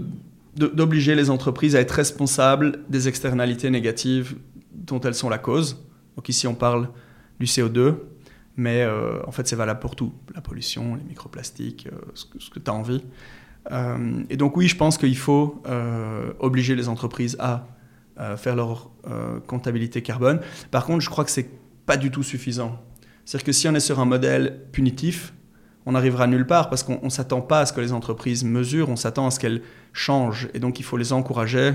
d'obliger les entreprises à être responsables des externalités négatives dont elles sont la cause. Donc ici, on parle du CO2, mais euh, en fait, c'est valable pour tout. La pollution, les microplastiques, ce que, tu as envie. et donc oui, je pense qu'il faut obliger les entreprises à faire leur comptabilité carbone. Par contre, je crois que c'est pas du tout suffisant. C'est-à-dire que si on est sur un modèle punitif, on n'arrivera nulle part parce qu'on ne s'attend pas à ce que les entreprises mesurent, on s'attend à ce qu'elles changent. Et donc il faut les encourager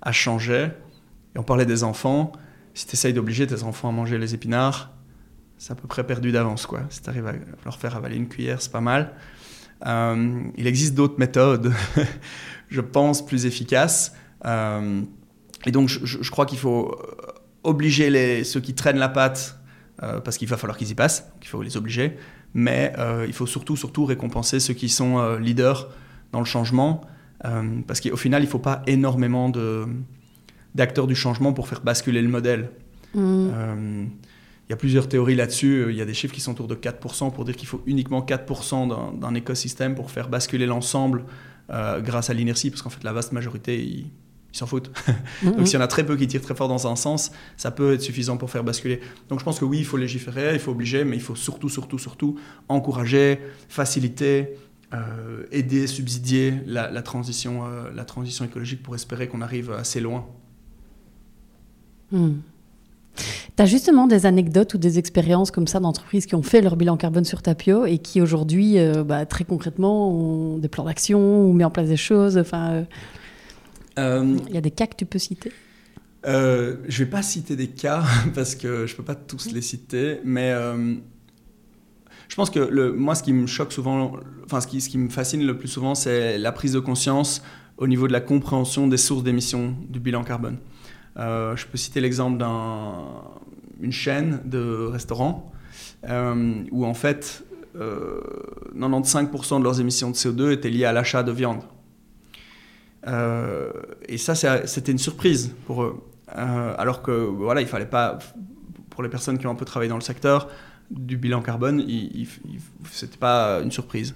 à changer. Et on parlait des enfants. Si tu essayes d'obliger tes enfants à manger les épinards, c'est à peu près perdu d'avance. Quoi. Si tu arrives à leur faire avaler une cuillère, c'est pas mal. Euh, il existe d'autres méthodes, je pense, plus efficaces. Euh, et donc je, crois qu'il faut obliger les, ceux qui traînent la patte, euh, parce qu'il va falloir qu'ils y passent, il faut les obliger, mais euh, il faut surtout, surtout récompenser ceux qui sont euh, leaders dans le changement, parce qu'au final, il ne faut pas énormément d'acteurs du changement pour faire basculer le modèle. Mm. Il y a plusieurs théories là-dessus. Il y a des chiffres qui sont autour de 4% pour dire qu'il faut uniquement 4% d'un écosystème pour faire basculer l'ensemble grâce à l'inertie, parce qu'en fait, la vaste majorité, ils s'en foutent. Mhm. Donc s'il y en a très peu qui tirent très fort dans un sens, ça peut être suffisant pour faire basculer. Donc je pense que oui, il faut légiférer, il faut obliger, mais il faut surtout, surtout, surtout encourager, faciliter, euh, aider, subsidier la, transition, euh, la transition écologique pour espérer qu'on arrive assez loin. Hmm. Tu as justement des anecdotes ou des expériences comme ça d'entreprises qui ont fait leur bilan carbone sur Tapio et qui aujourd'hui, euh, bah, très concrètement, ont des plans d'action ou mis en place des choses. Enfin, euh, Il y a des cas que tu peux citer? Euh, Je ne vais pas citer des cas parce que je ne peux pas tous les citer, mais euh, je pense que le, moi, ce qui me choque souvent, enfin, ce qui, ce qui me fascine le plus souvent, c'est la prise de conscience au niveau de la compréhension des sources d'émissions du bilan carbone. Je peux citer l'exemple d'une chaîne de restaurants où en fait 95% de leurs émissions de CO2 étaient liées à l'achat de viande. Euh, et ça, c'était une surprise pour eux. Euh, alors que voilà, il fallait pas, pour les personnes qui ont un peu travaillé dans le secteur, du bilan carbone, c'était pas une surprise.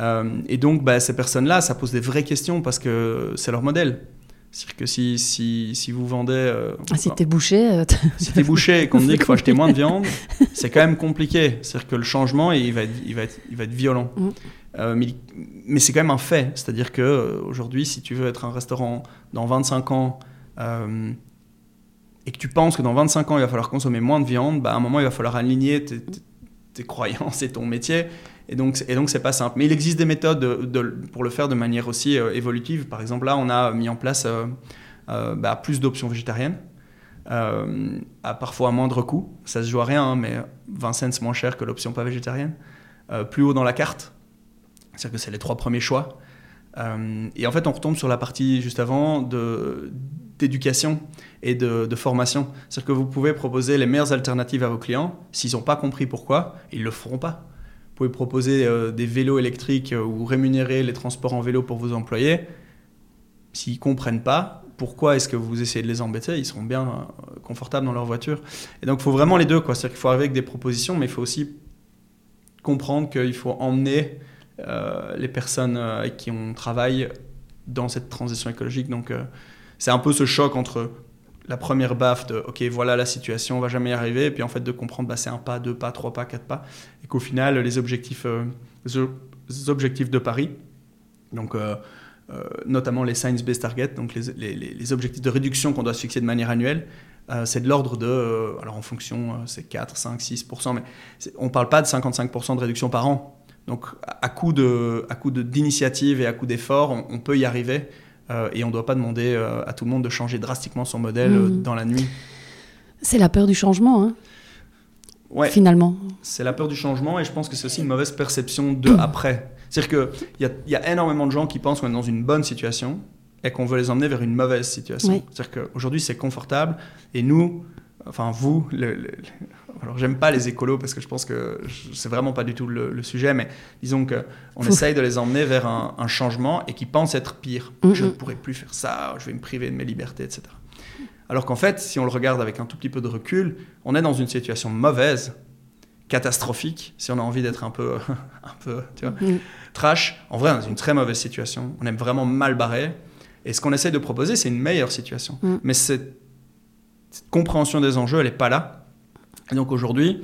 Euh, et donc, bah, ces personnes-là, ça pose des vraies questions parce que c'est leur modèle. C'est-à-dire que si, si, si, vous vendez. ah, si t'es bouché. si t'es bouché et qu'on te dit qu'il faut acheter moins de viande, c'est quand même compliqué. C'est-à-dire que le changement, il va être, il va être, il va être violent. Mm. Euh, mais, c'est quand même un fait. C'est-à-dire qu'aujourd'hui, si tu veux être un restaurant dans 25 ans euh, et que tu penses que dans 25 ans, il va falloir consommer moins de viande, bah, à un moment, il va falloir aligner tes, croyances et ton métier. Et donc, et donc, c'est pas simple. Mais il existe des méthodes de, pour le faire de manière aussi euh, évolutive. Par exemple, là, on a mis en place bah, plus d'options végétariennes. à parfois à moindre coût, ça se joue à rien, hein, mais 20 cents moins cher que l'option pas végétarienne. plus haut dans la carte, c'est-à-dire que c'est les trois premiers choix. Euh, et en fait, on retombe sur la partie juste avant d'éducation et de, formation. C'est-à-dire que vous pouvez proposer les meilleures alternatives à vos clients. S'ils n'ont pas compris pourquoi, ils ne le feront pas. Vous pouvez proposer euh, des vélos électriques euh, ou rémunérer les transports en vélo pour vos employés. S'ils ne comprennent pas, pourquoi est-ce que vous essayez de les embêter? Ils seront bien confortables dans leur voiture. Et donc, il faut vraiment les deux. C'est-à-dire qu'il faut arriver avec des propositions, mais il faut aussi comprendre qu'il faut emmener euh, les personnes euh, avec qui on travaille dans cette transition écologique. Donc, euh, c'est un peu ce choc entre la première baffe de ok voilà la situation on va jamais y arriver. Et puis en fait de comprendre bah, c'est un pas deux pas trois pas quatre pas. Et qu'au final les objectifs euh, les objectifs de Paris donc euh, euh, notamment les science based targets donc les, les, objectifs de réduction qu'on doit se fixer de manière annuelle c'est de l'ordre de alors en fonction c'est 4 5 6% mais on parle pas de 55% de réduction par an. Donc à coup d'initiative et à coup d'effort on peut y arriver euh, et on ne doit pas demander euh, à tout le monde de changer drastiquement son modèle euh, Mhm. dans la nuit. C'est la peur du changement, hein, Ouais, finalement. c'est la peur du changement et je pense que c'est aussi une mauvaise perception de après. C'est-à-dire qu'il y a, il y a énormément de gens qui pensent qu'on est dans une bonne situation et qu'on veut les emmener vers une mauvaise situation. Oui. C'est-à-dire qu'aujourd'hui c'est confortable et nous, enfin vous, le, le- alors j'aime pas les écolos parce que je pense que c'est vraiment pas du tout le, le sujet, mais disons que on Faut- essaye de les emmener vers un, un changement et qui pensent être pire. Mhm. Je ne pourrai plus faire ça, je vais me priver de mes libertés, etc. Alors qu'en fait, si on le regarde avec un tout petit peu de recul, on est dans une situation mauvaise, catastrophique, si on a envie d'être un peu, un peu, tu vois, Mm. trash. En vrai, on est dans une très mauvaise situation. On est vraiment mal barré. Et ce qu'on essaie de proposer, c'est une meilleure situation. Mm. Mais cette, cette compréhension des enjeux, elle n'est pas là. Et donc aujourd'hui,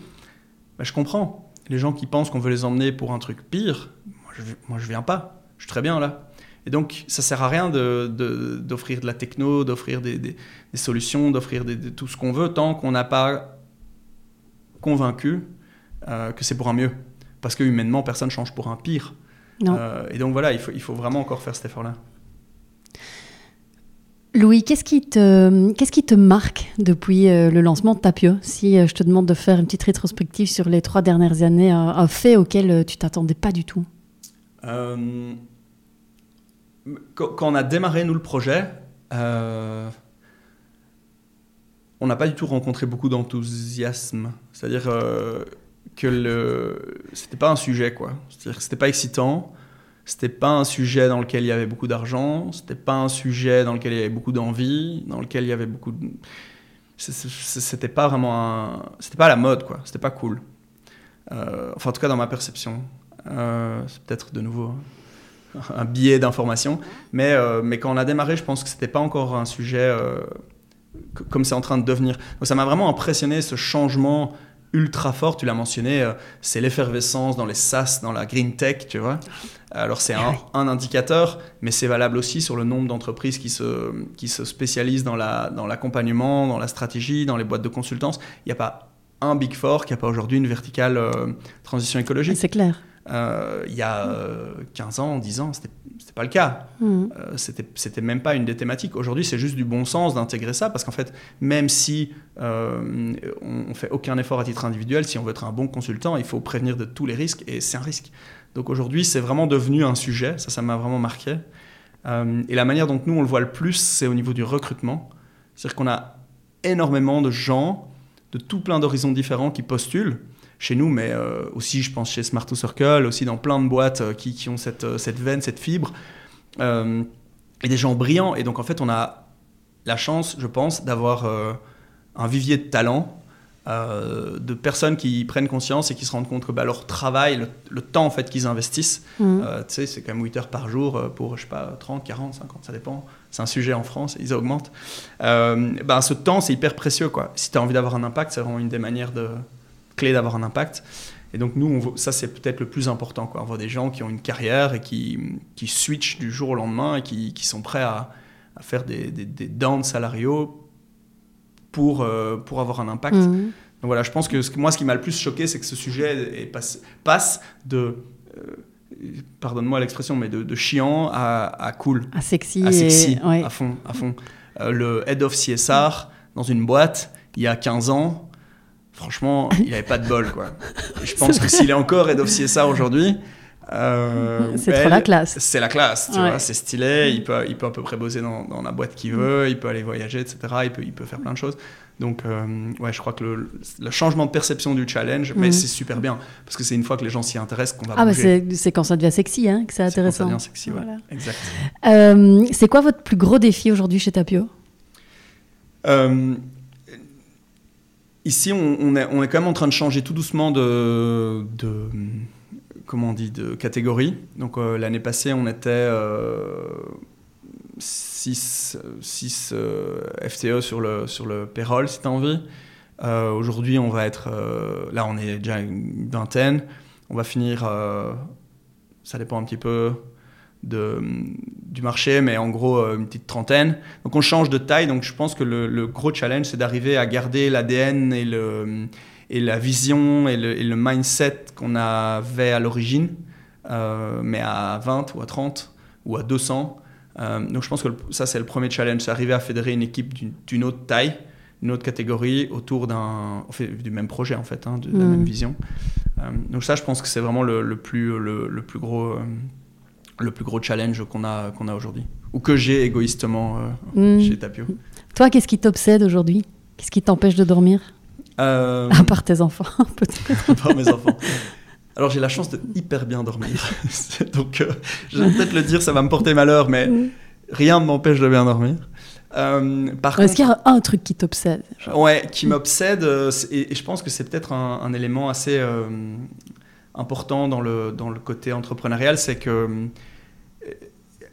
bah, je comprends. Les gens qui pensent qu'on veut les emmener pour un truc pire, moi je, moi, je viens pas. Je suis très bien là. Et donc, ça sert à rien de- de- d'offrir de, la techno, d'offrir des, des- des solutions, d'offrir tout ce qu'on veut, tant qu'on n'a pas convaincu euh, que c'est pour un mieux. Parce que humainement, personne change pour un pire. Euh, et donc voilà, il faut, il faut vraiment encore faire cet effort-là. Louis, qu'est-ce qui, te, marque depuis euh, le lancement de Tapio? Si euh, je te demande de faire une petite rétrospective sur les trois dernières années, un, fait auquel euh, tu t'attendais pas du tout. Quand, on a démarré, nous, le projet, on n'a pas du tout rencontré beaucoup d'enthousiasme. C'est-à-dire que le... c'était pas un sujet, quoi. Pas excitant. C'était pas un sujet dans lequel il y avait beaucoup d'argent. C'était pas un sujet dans lequel il y avait beaucoup d'envie, dans lequel il y avait beaucoup de... C'était pas vraiment un... C'était pas à la mode, quoi. C'était pas cool. Euh, enfin, en tout cas, dans ma perception. Euh, c'est peut-être de nouveau un biais d'information. Mais, euh, mais quand on a démarré, je pense que c'était pas encore un sujet comme c'est en train de devenir. Donc ça m'a vraiment impressionné ce changement ultra fort. Tu l'as mentionné, euh, c'est l'effervescence dans les SaaS, dans la green tech, tu vois. Alors c'est un, un indicateur, mais c'est valable aussi sur le nombre d'entreprises qui se, qui se spécialisent dans la- dans l'accompagnement, dans, la stratégie, dans les boîtes de consultance. Il n'y a pas un Big Four qui n'a pas aujourd'hui une verticale euh, transition écologique. C'est clair. Euh, il y a euh, 15 ans, 10 ans, c'était pas le cas. Mhm. Euh, c'était c'était même pas une des thématiques. Aujourd'hui, c'est juste du bon sens d'intégrer ça parce qu'en fait, même si euh, on, on fait aucun effort à titre individuel, si on veut être un bon consultant, il faut prévenir de tous les risques et c'est un risque. Donc aujourd'hui, c'est vraiment devenu un sujet. Ça, ça m'a vraiment marqué. Euh, et la manière dont nous on le voit le plus, c'est au niveau du recrutement. C'est-à-dire qu'on a énormément de gens de tout plein d'horizons différents qui postulent chez nous, mais euh, aussi, je pense, chez Smart to Circle, aussi dans plein de boîtes euh, qui, qui ont cette, euh, cette veine, cette fibre, et des gens brillants. Et donc, en fait, on a la chance, je pense, d'avoir un vivier de talents, euh, de personnes qui prennent conscience et qui se rendent compte que bah, leur travail, le, le temps en fait qu'ils investissent, Mhm. euh, tu sais, c'est quand même 8 heures par jour pour, je sais pas, 30, 40, 50, ça dépend. C'est un sujet en France, ils augmentent. Euh, ben, ce temps, c'est hyper précieux. Quoi. Si tu as envie d'avoir un impact, c'est vraiment une des manières de, clés d'avoir un impact. Et donc, nous, on voit- ça, c'est peut-être le plus important. Quoi. On voit des gens qui ont une carrière et qui, qui switchent du jour au lendemain et qui, qui sont prêts à, à faire des, des, des downs salariaux pour, euh, pour avoir un impact. Mhm. Donc voilà, je pense que ce moi, ce qui m'a le plus choqué, c'est que ce sujet est passe, passe de, euh, pardonne-moi l'expression, mais de, de chiant à, à cool, Ah, sexy. à et- sexy, ouais. à fond, à fond. Euh, le head of CSR dans une boîte, il y a 15 ans, franchement, il n'avait pas de bol, quoi. Je pense que s'il est encore head of aujourd'hui, euh, C'est trop la classe. C'est la classe, tu Ouais. vois, c'est stylé, il peut, il peut à peu près bosser dans, dans la boîte qu'il veut, il peut aller voyager, etc. Il peut, il peut faire plein de choses. Donc, euh, ouais, je crois que le, le changement de perception du challenge, mais Mhm. c'est super bien, parce que c'est une fois que les gens s'y intéressent qu'on va Ah, bah bouger. c'est c'est quand ça devient sexy hein, que c'est C'est quand ça intéressant. devient sexy, ouais. Voilà. Exact. Euh, c'est quoi votre plus gros défi aujourd'hui chez Tapio? Ici, on, est, quand même en train de changer tout doucement de, comment on dit, de catégorie. Donc euh, l'année passée, on était euh, 6, 6 FTE sur le, sur le payroll, si tu as envie. Euh, aujourd'hui, on va être. là, on est déjà une vingtaine. On va finir. ça dépend un petit peu de, du marché, mais en gros une petite trentaine. Donc on change de taille, donc je pense que le, le gros challenge, c'est d'arriver à garder l'ADN et, le, et la vision et le, et le mindset qu'on avait à l'origine, euh, mais à 20 ou à 30 ou à 200. Euh, donc je pense que ça, c'est le premier challenge, c'est arriver à fédérer une équipe d'une autre taille, une autre catégorie autour d'un, du même projet en fait, hein, de, la mm. même vision. Euh, donc ça, je pense que c'est vraiment le, le, plus, le, le, plus gros le plus gros challenge qu'on a, qu'on a aujourd'hui, ou que j'ai égoïstement euh, hmm. chez Tapio. Toi, qu'est-ce qui t'obsède aujourd'hui? Qu'est-ce qui t'empêche de dormir? Euh... À part tes enfants, peut-être. à part mes enfants. Alors j'ai la chance de hyper bien dormir, donc euh, je vais peut-être le dire, ça va me porter malheur, mais hmm. rien ne m'empêche de bien dormir. Euh, Est-ce qu'il y a un truc qui t'obsède Ouais, qui m'obsède, et, je pense que c'est peut-être un, un, élément assez important dans le, dans le côté entrepreneurial, c'est que,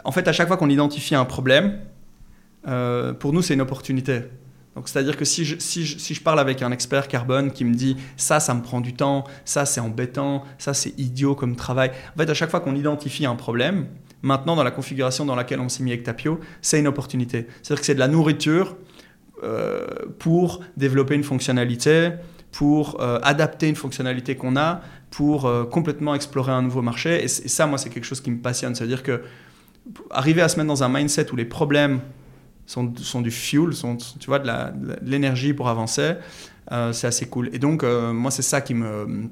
en fait, à chaque fois qu'on identifie un problème, euh, pour nous, c'est une opportunité. Donc, c'est-à-dire que si je, si, je, si je, parle avec un expert carbone qui me dit ça, ça me prend du temps, ça, c'est embêtant, ça, c'est idiot comme travail. En fait, à chaque fois qu'on identifie un problème, maintenant, dans la configuration dans laquelle on s'est mis avec Tapio, c'est une opportunité. C'est-à-dire que c'est de la nourriture euh, pour développer une fonctionnalité, pour euh, adapter une fonctionnalité qu'on a, pour euh, complètement explorer un nouveau marché. Et, ça, moi, c'est quelque chose qui me passionne. C'est-à-dire que arriver à se mettre dans un mindset où les problèmes sont, sont du fuel, sont, tu vois, de l'énergie pour avancer, euh, c'est assez cool. Et donc, moi, c'est ça qui me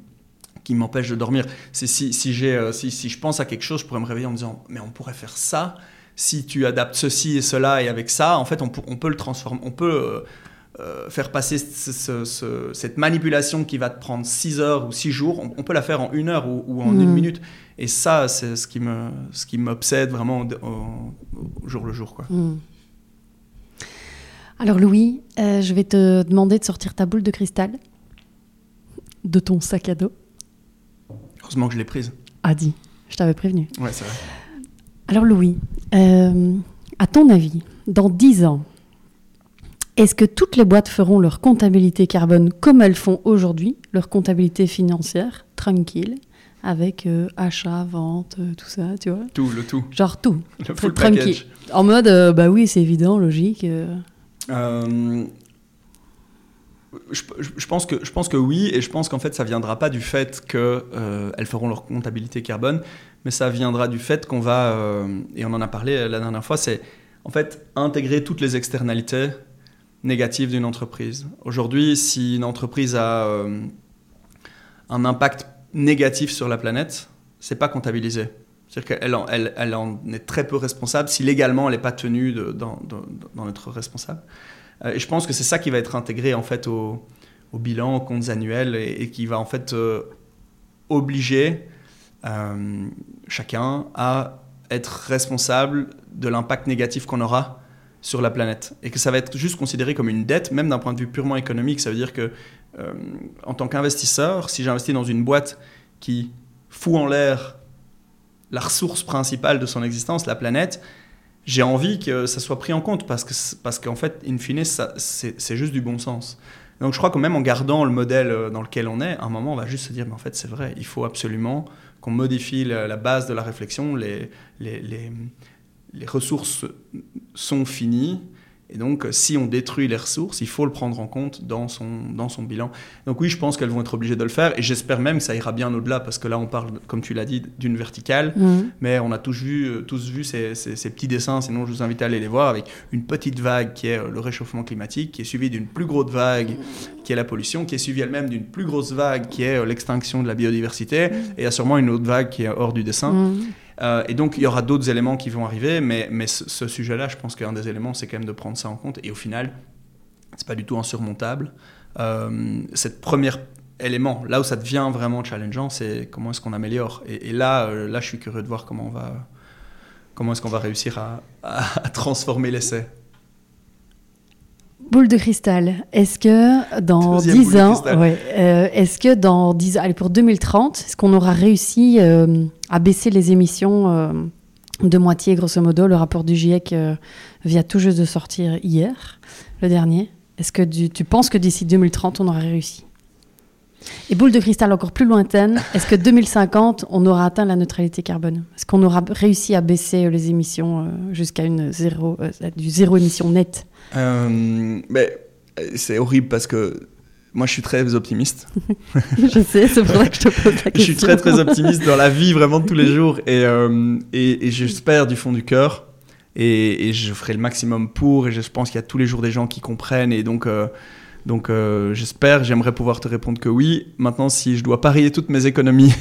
qui m'empêche de dormir. C'est si, si, si, si je pense à quelque chose, je pourrais me réveiller en me disant, mais on pourrait faire ça si tu adaptes ceci et cela, et avec ça, en fait, on, on peut le transformer, on peut euh, faire passer cette manipulation qui va te prendre 6 heures ou 6 jours, on, peut la faire en une heure ou, en une mm. minute. Et ça, c'est ce qui me, ce qui m'obsède vraiment au, jour le jour. Quoi. Mm. Alors Louis, euh, je vais te demander de sortir ta boule de cristal de ton sac à dos. Heureusement que je l'ai prise. Ah dit, je t'avais prévenu. Ouais, c'est vrai. Alors Louis, euh, à ton avis, dans 10 ans, est-ce que toutes les boîtes feront leur comptabilité carbone comme elles font aujourd'hui, leur comptabilité financière, tranquille, avec euh, achat, vente, euh, tout ça, tu vois? Tout, le tout. Genre tout. Le full tranquille. En mode, euh, bah oui, c'est évident, logique. Je, je, pense que, je pense que oui, et je pense qu'en fait, ça viendra pas du fait qu'elles feront leur comptabilité carbone, mais ça viendra du fait qu'on va, et on en a parlé la dernière fois, c'est en fait intégrer toutes les externalités négative d'une entreprise. Aujourd'hui, si une entreprise a euh, un impact négatif sur la planète, c'est pas comptabilisé. C'est-à-dire qu'elle en, est très peu responsable si légalement elle n'est pas tenue d'en être responsable. Euh, et je pense que c'est ça qui va être intégré en fait au, au bilan, aux comptes annuels et, qui va en fait euh, obliger chacun à être responsable de l'impact négatif qu'on aura sur la planète et que ça va être juste considéré comme une dette, même d'un point de vue purement économique. Ça veut dire que, euh, en tant qu'investisseur, si j'investis dans une boîte qui fout en l'air la ressource principale de son existence, la planète, j'ai envie que ça soit pris en compte parce parce qu'en fait, in fine, c'est juste du bon sens. Donc je crois que même en gardant le modèle euh, dans lequel on est, à un moment, on va juste se dire, mais en fait, c'est vrai, il faut absolument qu'on modifie la, base de la réflexion, les, les les ressources sont finies. Et donc, si on détruit les ressources, il faut le prendre en compte dans son, dans son bilan. Donc oui, je pense qu'elles vont être obligées de le faire. Et j'espère même que ça ira bien au-delà, parce que là, on parle, comme tu l'as dit, d'une verticale. Mmh. Mais on a tous vu, euh, tous vu ces, ces, petits dessins, sinon je vous invite à aller les voir, avec une petite vague qui est euh, le réchauffement climatique, qui est suivie d'une plus grosse vague qui est la pollution, qui est suivie elle-même d'une plus grosse vague qui est euh, l'extinction de la biodiversité. Et il y a sûrement une autre vague qui est hors du dessin. Mmh. Euh, et donc, il y aura d'autres éléments qui vont arriver, mais, mais ce, sujet-là, je pense qu'un des éléments, c'est quand même de prendre ça en compte. Et au final, c'est pas du tout insurmontable. Euh, cette première élément, là où ça devient vraiment challengeant, c'est comment est-ce qu'on améliore. Et, là, euh, là, je suis curieux de voir comment on va, comment est-ce qu'on va réussir à, à transformer l'essai. Boule de cristal. Est-ce que dans 10 ans, euh, est-ce que dans 10 allez pour 2030, est-ce qu'on aura réussi euh, à baisser les émissions euh, de moitié, grosso modo? Le rapport du GIEC vient tout juste de sortir hier, le dernier. Est-ce que tu penses que d'ici 2030, on aura réussi? Et boule de cristal encore plus lointaine, est-ce que 2050, on aura atteint la neutralité carbone? Est-ce qu'on aura réussi à baisser euh, les émissions euh, jusqu'à une zéro, euh, du zéro émission nette? Euh, euh, c'est horrible parce que moi, je suis très optimiste. Je sais, c'est pour ça que je te pose la question. Je suis très très optimiste dans la vie vraiment de tous les jours. Et, euh, et, et j'espère du fond du cœur. Et, et je ferai le maximum pour et je pense qu'il y a tous les jours des gens qui comprennent. Et donc euh, donc euh, j'espère j'aimerais pouvoir te répondre que oui maintenant si je dois parier toutes mes économies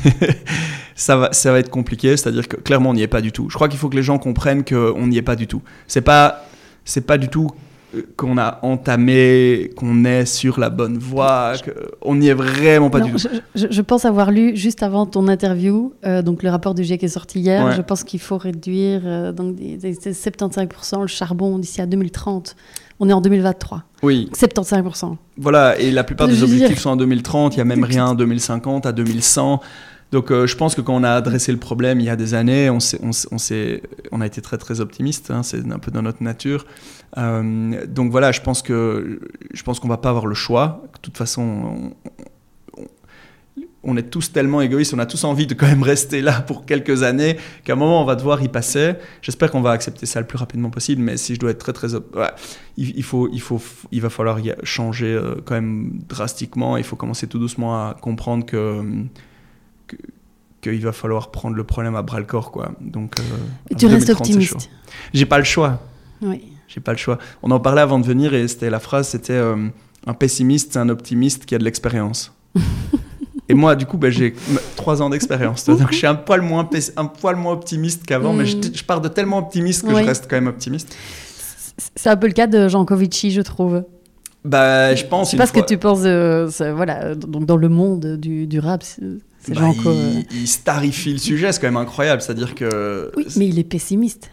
ça va ça va être compliqué c'est-à-dire que clairement on n'y est pas du tout je crois qu'il faut que les gens comprennent qu'on n'y est pas du tout c'est pas c'est pas du tout euh, qu'on a entamé, qu'on est sur la bonne voie, qu'on n'y est vraiment pas Non, du tout. je, pense avoir lu juste avant ton interview, euh, donc le rapport du GIEC est sorti hier. Ouais. Je pense qu'il faut réduire euh, donc des, des- des 75% le charbon d'ici à 2030. On est en 2023. Oui, 75%. Voilà, et la plupart des dire- objectifs sont en 2030, il n'y a même rien en 2050, à 2100. Donc euh, je pense que quand on a adressé le problème il y a des années, on, s'est- on, on, a été très très optimiste, hein, c'est un peu dans notre nature. Euh, donc voilà, je pense que je pense qu'on va pas avoir le choix. De toute façon, on, on- on est tous tellement égoïstes, on a tous envie de quand même rester là pour quelques années, qu'à un moment on va devoir y passer. J'espère qu'on va accepter ça le plus rapidement possible, mais si je dois être très très ouais, il, il faut, il, faut, il va falloir y changer euh, quand même drastiquement. Il faut commencer tout doucement à comprendre que que- qu'il va falloir prendre le problème à bras le corps quoi. Donc euh, tu restes 2030, c'est chaud. optimiste. J'ai pas le choix. Oui. J'ai pas le choix. On en parlait avant de venir et c'était la phrase, c'était euh, un pessimiste, c'est un optimiste qui a de l'expérience. et moi, du coup, ben, j'ai trois ans d'expérience. Donc, je suis un poil moins, un poil moins optimiste qu'avant, mais je, Mm. je pars de tellement optimiste que Oui. je reste quand même optimiste. C'est un peu le cas de Jean Covici, je trouve. Bah, je pense. Je sais pas ce que tu penses ça, voilà, donc dans le monde du, du rap. C'est Bah, Jean il, Co- il starifie le sujet, c'est quand même incroyable. C'est-à-dire que. Oui, mais il est pessimiste.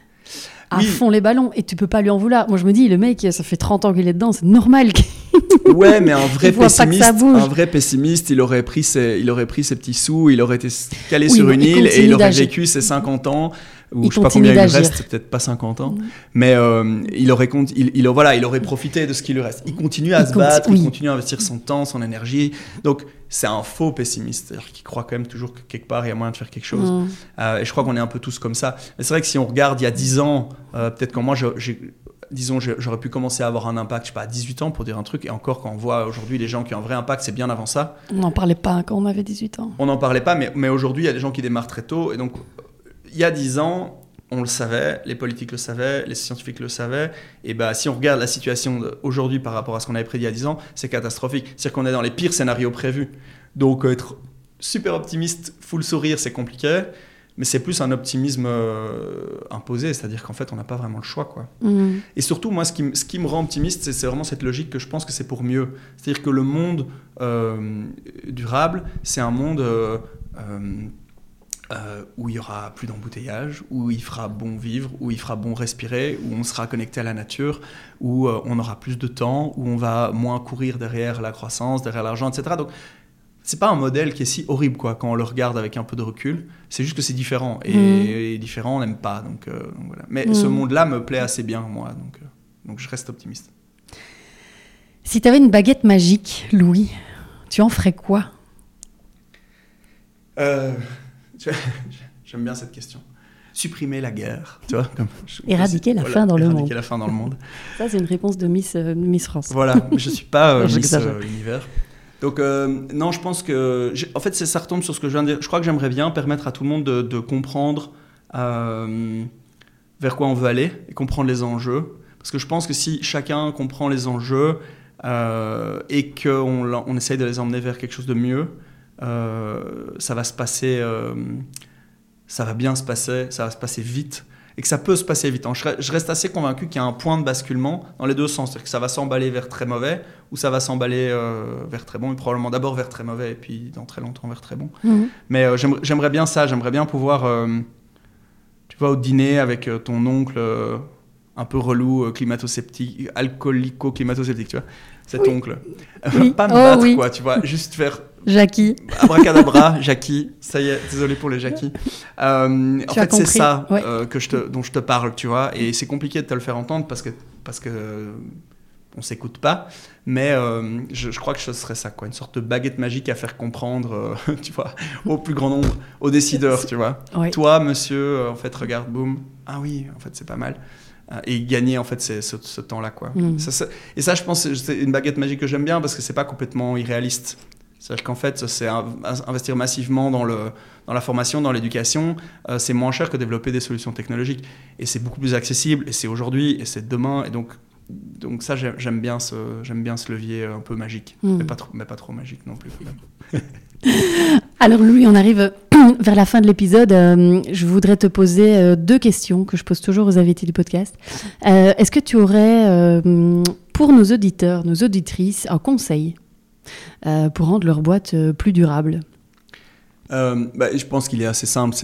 À Oui. fond les ballons. Et tu peux pas lui en vouloir. Moi, je me dis, le mec, ça fait 30 ans qu'il est dedans. C'est normal. qu'il- Ouais, mais un vrai pessimiste, un vrai pessimiste, il aurait pris ses, il aurait pris ses petits sous, il aurait été calé Oui, sur une île et il aurait vécu ses 50 ans ou Il je sais pas combien il reste, peut-être pas 50 ans, Mm. mais euh, il aurait il, il- voilà, il aurait profité de ce qui lui reste. Il continue à Il se battre, oui. il continue à investir son temps, son énergie. Donc c'est un faux pessimiste, c'est-à-dire qu'il croit quand même toujours que quelque part il y a moyen de faire quelque chose. Mm. Euh, et je crois qu'on est un peu tous comme ça. Mais c'est vrai que si on regarde il y a 10 ans, euh, peut-être quand moi, je- disons, j'aurais pu commencer à avoir un impact, je sais pas, à 18 ans pour dire un truc. Et encore, quand on voit aujourd'hui les gens qui ont un vrai impact, c'est bien avant ça. On n'en parlait pas quand on avait 18 ans. On n'en parlait pas, mais, mais aujourd'hui, il y a des gens qui démarrent très tôt. Et donc, il y a 10 ans, on le savait, les politiques le savaient, les scientifiques le savaient. Et bah, si on regarde la situation aujourd'hui par rapport à ce qu'on avait prédit il y a 10 ans, c'est catastrophique. C'est-à-dire qu'on est dans les pires scénarios prévus. Donc, euh, être super optimiste, full sourire, c'est compliqué. Mais c'est plus un optimisme euh, imposé, c'est-à-dire qu'en fait, on n'a pas vraiment le choix, quoi. Mm. Et surtout, moi, ce qui, m- ce qui me rend optimiste, c'est c'est vraiment cette logique que je pense que c'est pour mieux. C'est-à-dire que le monde euh, durable, c'est un monde euh, euh, où il y aura plus d'embouteillage, où il fera bon vivre, où il fera bon respirer, où on sera connecté à la nature, où euh, on aura plus de temps, où on va moins courir derrière la croissance, derrière l'argent, etc. Donc, c'est pas un modèle qui est si horrible quoi quand on le regarde avec un peu de recul. C'est juste que c'est différent et, et différent on n'aime pas donc, euh, donc voilà. Mais Mhm. ce monde-là me plaît assez bien moi donc euh, donc je reste optimiste. Si tu avais une baguette magique, Louis, tu en ferais quoi? Euh, J'aime bien cette question. Supprimer la guerre, tu vois comme, je- Éradiquer la voilà, faim dans le monde. la faim dans le monde. Ça, c'est une réponse de Miss, euh, Miss France. Voilà, je suis pas euh, Miss euh, Univers. Donc euh, non, je pense que en fait ça retombe sur ce que je viens de dire. Je crois que j'aimerais bien permettre à tout le monde de, de comprendre euh, vers quoi on veut aller et comprendre les enjeux. Parce que je pense que si chacun comprend les enjeux et qu'on on essaye de les emmener vers quelque chose de mieux, ça va se passer, euh, ça va bien se passer, ça va se passer vite et que ça peut se passer vite. Je re- je reste assez convaincu qu'il y a un point de basculement dans les deux sens, c'est-à-dire que ça va s'emballer vers très mauvais ou ça va s'emballer euh, vers très bon, et probablement d'abord vers très mauvais et puis dans très longtemps vers très bon. Mhm. Mais euh, j'aimerais- bien ça, j'aimerais bien pouvoir, euh, tu vois, au dîner avec euh, ton oncle euh, un peu relou, euh, climato-sceptique, alcoolico-climato-sceptique, tu vois, cet Oui. oncle. Oui. pas me Oh, battre, oui. quoi, tu vois, juste faire Jackie. Abracadabra, Jackie. Ça y est, désolé pour les Jackie. Euh, en fait, c'est ça ouais. euh, que je te, dont je te parle, tu vois. Et c'est compliqué de te le faire entendre parce que parce que on s'écoute pas. Mais euh, je, je crois que ce serait ça, quoi, une sorte de baguette magique à faire comprendre, tu vois, au plus grand nombre, aux décideurs, tu vois. Ouais. Toi, monsieur, en fait, regarde, boum. Ah oui, en fait, c'est pas mal. Et gagner, en fait, ce, ce temps-là, quoi. Mm. Ça, ça- et ça, je pense, c'est- c'est une baguette magique que j'aime bien parce que c'est pas complètement irréaliste. C'est-à-dire qu'en fait, c'est investir massivement dans, le, dans la formation, dans l'éducation, euh, c'est moins cher que développer des solutions technologiques. Et c'est beaucoup plus accessible, et c'est aujourd'hui, et c'est demain. Et donc, donc ça, j'aime bien, ce, bien ce levier un peu magique. Mm. Mais, pas trop, mais pas trop magique non plus. quand même. Alors Louis, on arrive vers la fin de l'épisode. Euh, je voudrais te poser euh, deux questions que je pose toujours aux invités du podcast. Euh, Est-ce que tu aurais, euh, pour nos auditeurs, nos auditrices, un conseil euh, pour rendre leur boîte euh, plus durable Euh, bah, je pense qu'il est assez simple.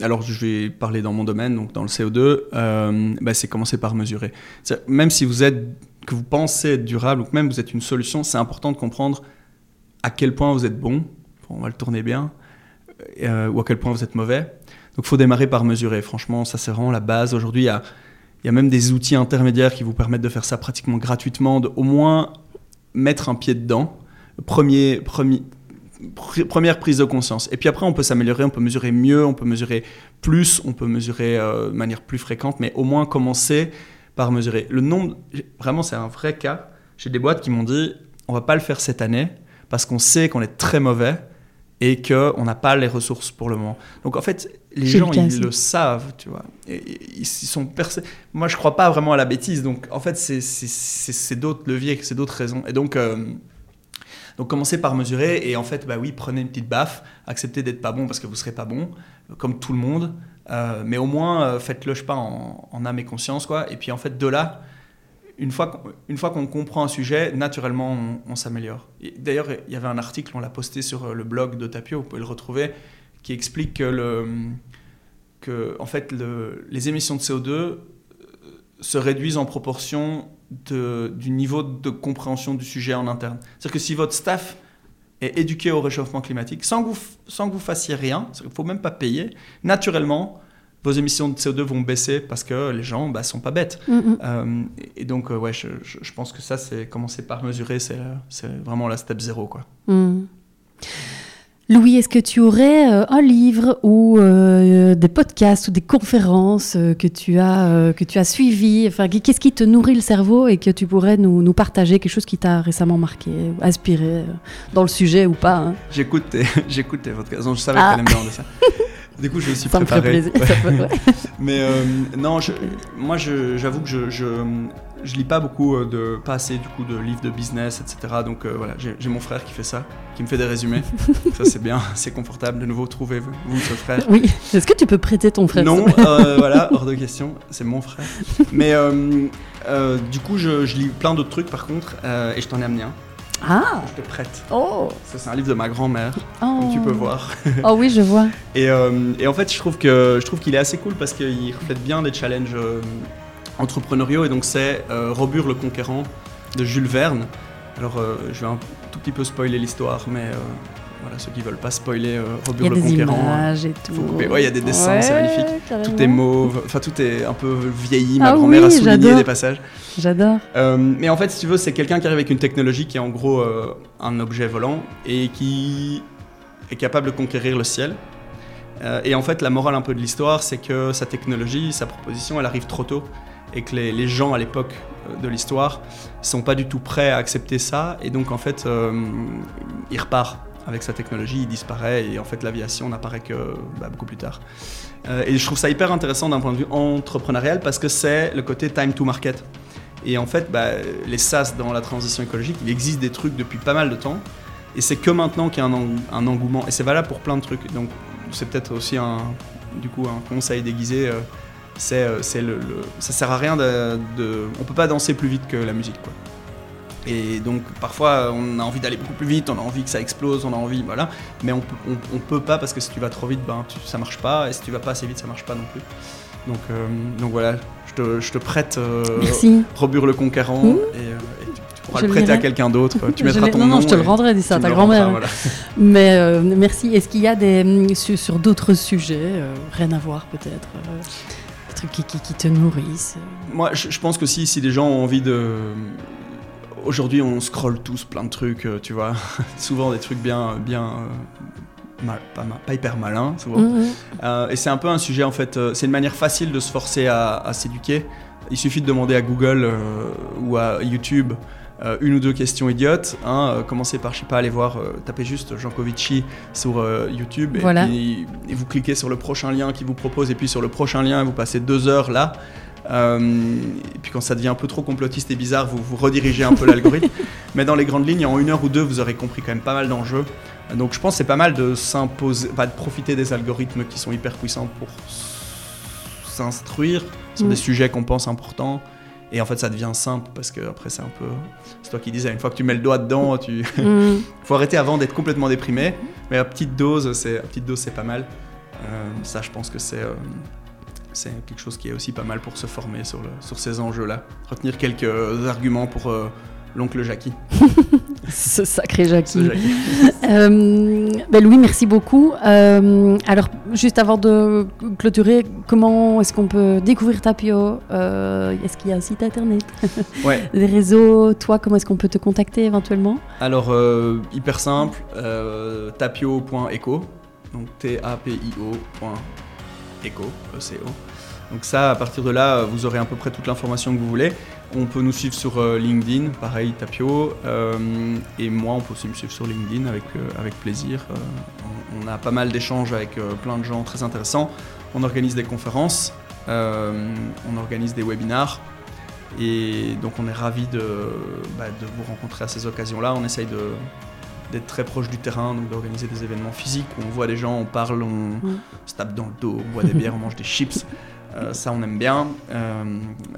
Alors je vais parler dans mon domaine, donc dans le CO2. euh, bah, c'est commencer par mesurer. Même si vous êtes, que vous pensez être durable ou que même vous êtes une solution, c'est important de comprendre à quel point vous êtes bon. On va le tourner bien. euh, ou à quel point vous êtes mauvais. Donc, il faut démarrer par mesurer. Franchement, ça c'est vraiment la base. Aujourd'hui, il y y a même des outils intermédiaires qui vous permettent de faire ça pratiquement gratuitement, de au moins mettre un pied dedans. Première prise de conscience. Et puis après, on peut s'améliorer, on peut mesurer mieux, on peut mesurer plus, on peut mesurer euh, de manière plus fréquente, mais au moins commencer par mesurer. Le nombre, vraiment, c'est un vrai cas. J'ai des boîtes qui m'ont dit, on va pas le faire cette année parce qu'on sait qu'on est très mauvais et qu'on n'a pas les ressources pour le moment. Donc en fait, les gens, ils le savent, tu vois. Et, ils sont Moi, je crois pas vraiment à la bêtise. Donc en fait, c'est- d'autres leviers, c'est d'autres raisons. Et donc... euh, donc commencez par mesurer et en fait, bah oui, prenez une petite baffe, acceptez d'être pas bon parce que vous serez pas bon, comme tout le monde, Euh, mais au moins euh, faites-le, je sais pas, en, en âme et conscience, quoi. Et puis en fait, de là, une fois qu'on, comprend un sujet, naturellement, on, on s'améliore. D'ailleurs, il y avait un article, on l'a posté sur le blog de Tapio, vous pouvez le retrouver, qui explique que, le, que en fait, le- les émissions de CO2 euh, se réduisent en proportion de- du niveau de compréhension du sujet en interne. C'est-à-dire que si votre staff est éduqué au réchauffement climatique, sans que vous, sans que vous fassiez rien, il ne faut même pas payer, naturellement, vos émissions de CO2 vont baisser parce que les gens ne bah, sont pas bêtes. Mm. Euh, et donc, euh, ouais, je, je- je pense que ça, c'est commencer par mesurer, c'est c'est vraiment la step zéro. Quoi. Mm. Louis, est-ce que tu aurais euh, un livre ou euh, des podcasts ou des conférences euh, que tu as que tu as suivies? Enfin, qu'est-ce qui te nourrit le cerveau et que tu pourrais nous, nous partager quelque chose qui t'a récemment marqué, ou inspiré dans le sujet ou pas hein? J'écoute j'écoute tes podcasts. Non, Je savais Ah. qu'elle aimait bien de ça. Du coup, je me suis Ça me préparé. plaisir. Ouais. Ça peut- ouais. Mais non, je- moi je- j'avoue que je, je, je lis pas beaucoup euh, de pas assez du coup de livres de business, etc. Donc euh, voilà, j'ai mon frère qui fait ça, qui me fait des résumés. ça c'est bien, c'est confortable de nouveau trouver vous, vous, ce frère. Oui. Est-ce que tu peux prêter ton frère Non, euh, voilà, hors de question, c'est mon frère. Mais euh, du coup, je, je lis plein d'autres trucs par contre, et je t'en ai amené un. Ah Je te prête. Oh, c'est un livre de ma grand-mère, oh. comme tu peux voir. Oh oui, je vois. Et, et en fait, je trouve que je trouve qu'il est assez cool parce qu'il reflète bien des challenges entrepreneuriaux. Et donc, c'est euh, Robur le Conquérant de Jules Verne. Alors, euh, je vais un tout petit peu spoiler l'histoire, mais euh, voilà, ceux qui veulent pas spoiler euh, Il y Robur a le des Conquérant. images et tout. Ouais, il y a des dessins, c'est magnifique. carrément. Tout est mauve, enfin tout est un peu vieilli. Ma Ah grand-mère a oui, souligné j'adore. des passages. J'adore. Mais en fait, si tu veux, c'est quelqu'un qui arrive avec une technologie qui est en gros un objet volant et qui est capable de conquérir le ciel. Euh, et en fait, la morale un peu de l'histoire, c'est que sa technologie, sa proposition, elle arrive trop tôt et que les, gens à l'époque euh, de l'histoire sont pas du tout prêts à accepter ça. Et donc, en fait, euh, il repart avec sa technologie, il disparaît et en fait, l'aviation n'apparaît que bah, beaucoup plus tard. Euh, et je trouve ça hyper intéressant d'un point de vue entrepreneurial parce que c'est le côté time to market. Et en fait, bah, les SaaS dans la transition écologique, il existe des trucs depuis pas mal de temps. Et c'est que maintenant qu'il y a un, eng- un engouement. Et c'est valable pour plein de trucs. Donc c'est peut-être aussi un, du coup, un conseil déguisé. C'est, euh, c'est le, le- ça sert à rien de, de- On peut pas danser plus vite que la musique. Quoi. Et donc parfois on a envie d'aller beaucoup plus vite, on a envie que ça explose, on a envie, voilà. Mais on on, on peut pas parce que si tu vas trop vite, ben, tu- ça marche pas. Et si tu vas pas assez vite, ça marche pas non plus. Donc, euh, donc voilà, je te, je te prête euh. Robur le Conquérant Mmh. et, euh, et tu, tu pourras Je le prêter à quelqu'un d'autre. Tu mettras ton non, nom. non, je te le rendrai, dis ça à ta grand-mère. voilà. Mais euh, merci. Est-ce qu'il y a des hum, sur, sur d'autres sujets, rien à voir peut-être, qui, qui, qui te nourrissent Moi, je, je pense que si, si des gens ont envie de. Aujourd'hui, on scrolle tous plein de trucs, euh, tu vois. souvent des trucs bien. bien euh, mal- pas, hyper malins, souvent. Mhm. Euh, et c'est un peu un sujet, en fait. c'est une manière facile de se forcer à, à s'éduquer. Il suffit de demander à Google euh, ou à YouTube euh, une ou deux questions idiotes. Hein, euh, commencez par, je sais pas, aller voir, euh, tapez juste Jankovici sur euh, YouTube. Et, Voilà. puis, et vous cliquez sur le prochain lien qu'il vous propose. Et puis sur le prochain lien, vous passez deux heures là. Et puis quand ça devient un peu trop complotiste et bizarre, vous, vous redirigez un peu l'algorithme. Mais dans les grandes lignes, en une heure ou deux, vous aurez compris quand même pas mal d'enjeux. Donc je pense que c'est pas mal de s'imposer, pas de profiter des algorithmes qui sont hyper puissants pour s'instruire sur Mm. des sujets qu'on pense importants. Et en fait, ça devient simple parce que après, c'est un peu. C'est toi qui disais, une fois que tu mets le doigt dedans, tu. Mhm. faut arrêter avant d'être complètement déprimé. Mais à petite dose, c'est à petite dose, c'est pas mal. Euh, ça, je pense que c'est. euh, c'est quelque chose qui est aussi pas mal pour se former sur, le, sur ces enjeux-là. Retenir quelques arguments pour euh, l'oncle Jackie. Ce sacré Jackie. Euh, ben Louis, merci beaucoup. Euh, alors, juste avant de clôturer, comment est-ce qu'on peut découvrir Tapio Euh, Est-ce qu'il y a un site internet? Ouais, Des réseaux Toi, comment est-ce qu'on peut te contacter éventuellement? Alors hyper simple, tapio.eco, donc T-A-P-I-O.eco, E-C-O. Donc ça, à partir de là, vous aurez à peu près toute l'information que vous voulez. On peut nous suivre sur euh, LinkedIn, pareil, Tapio. euh, et moi, on peut aussi me suivre sur LinkedIn avec, euh, avec plaisir. On, a pas mal d'échanges avec plein de gens très intéressants. On organise des conférences, on organise des webinars. Et donc on est ravis de, bah, de vous rencontrer à ces occasions-là. On essaye d'être très proche du terrain, donc d'organiser des événements physiques où on voit des gens, on parle, on se tape dans le dos, on boit des bières, on mange des chips. Euh, ça, on aime bien. Euh,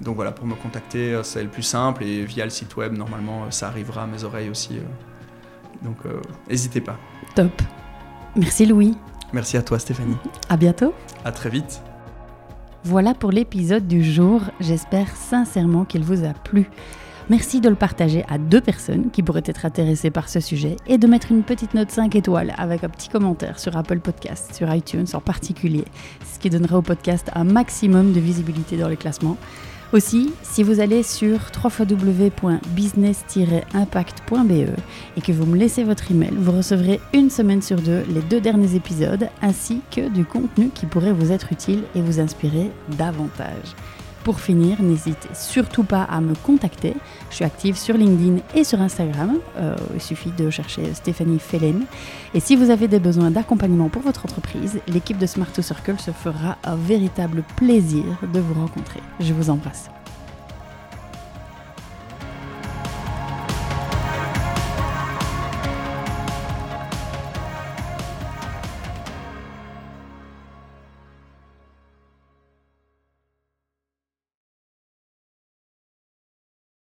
donc voilà, pour me contacter, euh, c'est le plus simple. Et via le site web, normalement, ça arrivera à mes oreilles aussi. Donc n'hésitez pas. Top. Merci Louis. Merci à toi, Stéphanie. À bientôt. À très vite. Voilà pour l'épisode du jour. J'espère sincèrement qu'il vous a plu. Merci de le partager à deux personnes qui pourraient être intéressées par ce sujet et de mettre une petite note 5 étoiles avec un petit commentaire sur Apple Podcast, sur iTunes en particulier, ce qui donnera au podcast un maximum de visibilité dans les classements. Aussi, si vous allez sur www.business-impact.be et que vous me laissez votre email, vous recevrez une semaine sur deux les deux derniers épisodes ainsi que du contenu qui pourrait vous être utile et vous inspirer davantage. Pour finir, n'hésitez surtout pas à me contacter. Je suis active sur LinkedIn et sur Instagram. Euh, il suffit de chercher Stéphanie Fellen. Et si vous avez des besoins d'accompagnement pour votre entreprise, l'équipe de Smart to Circle se fera un véritable plaisir de vous rencontrer. Je vous embrasse.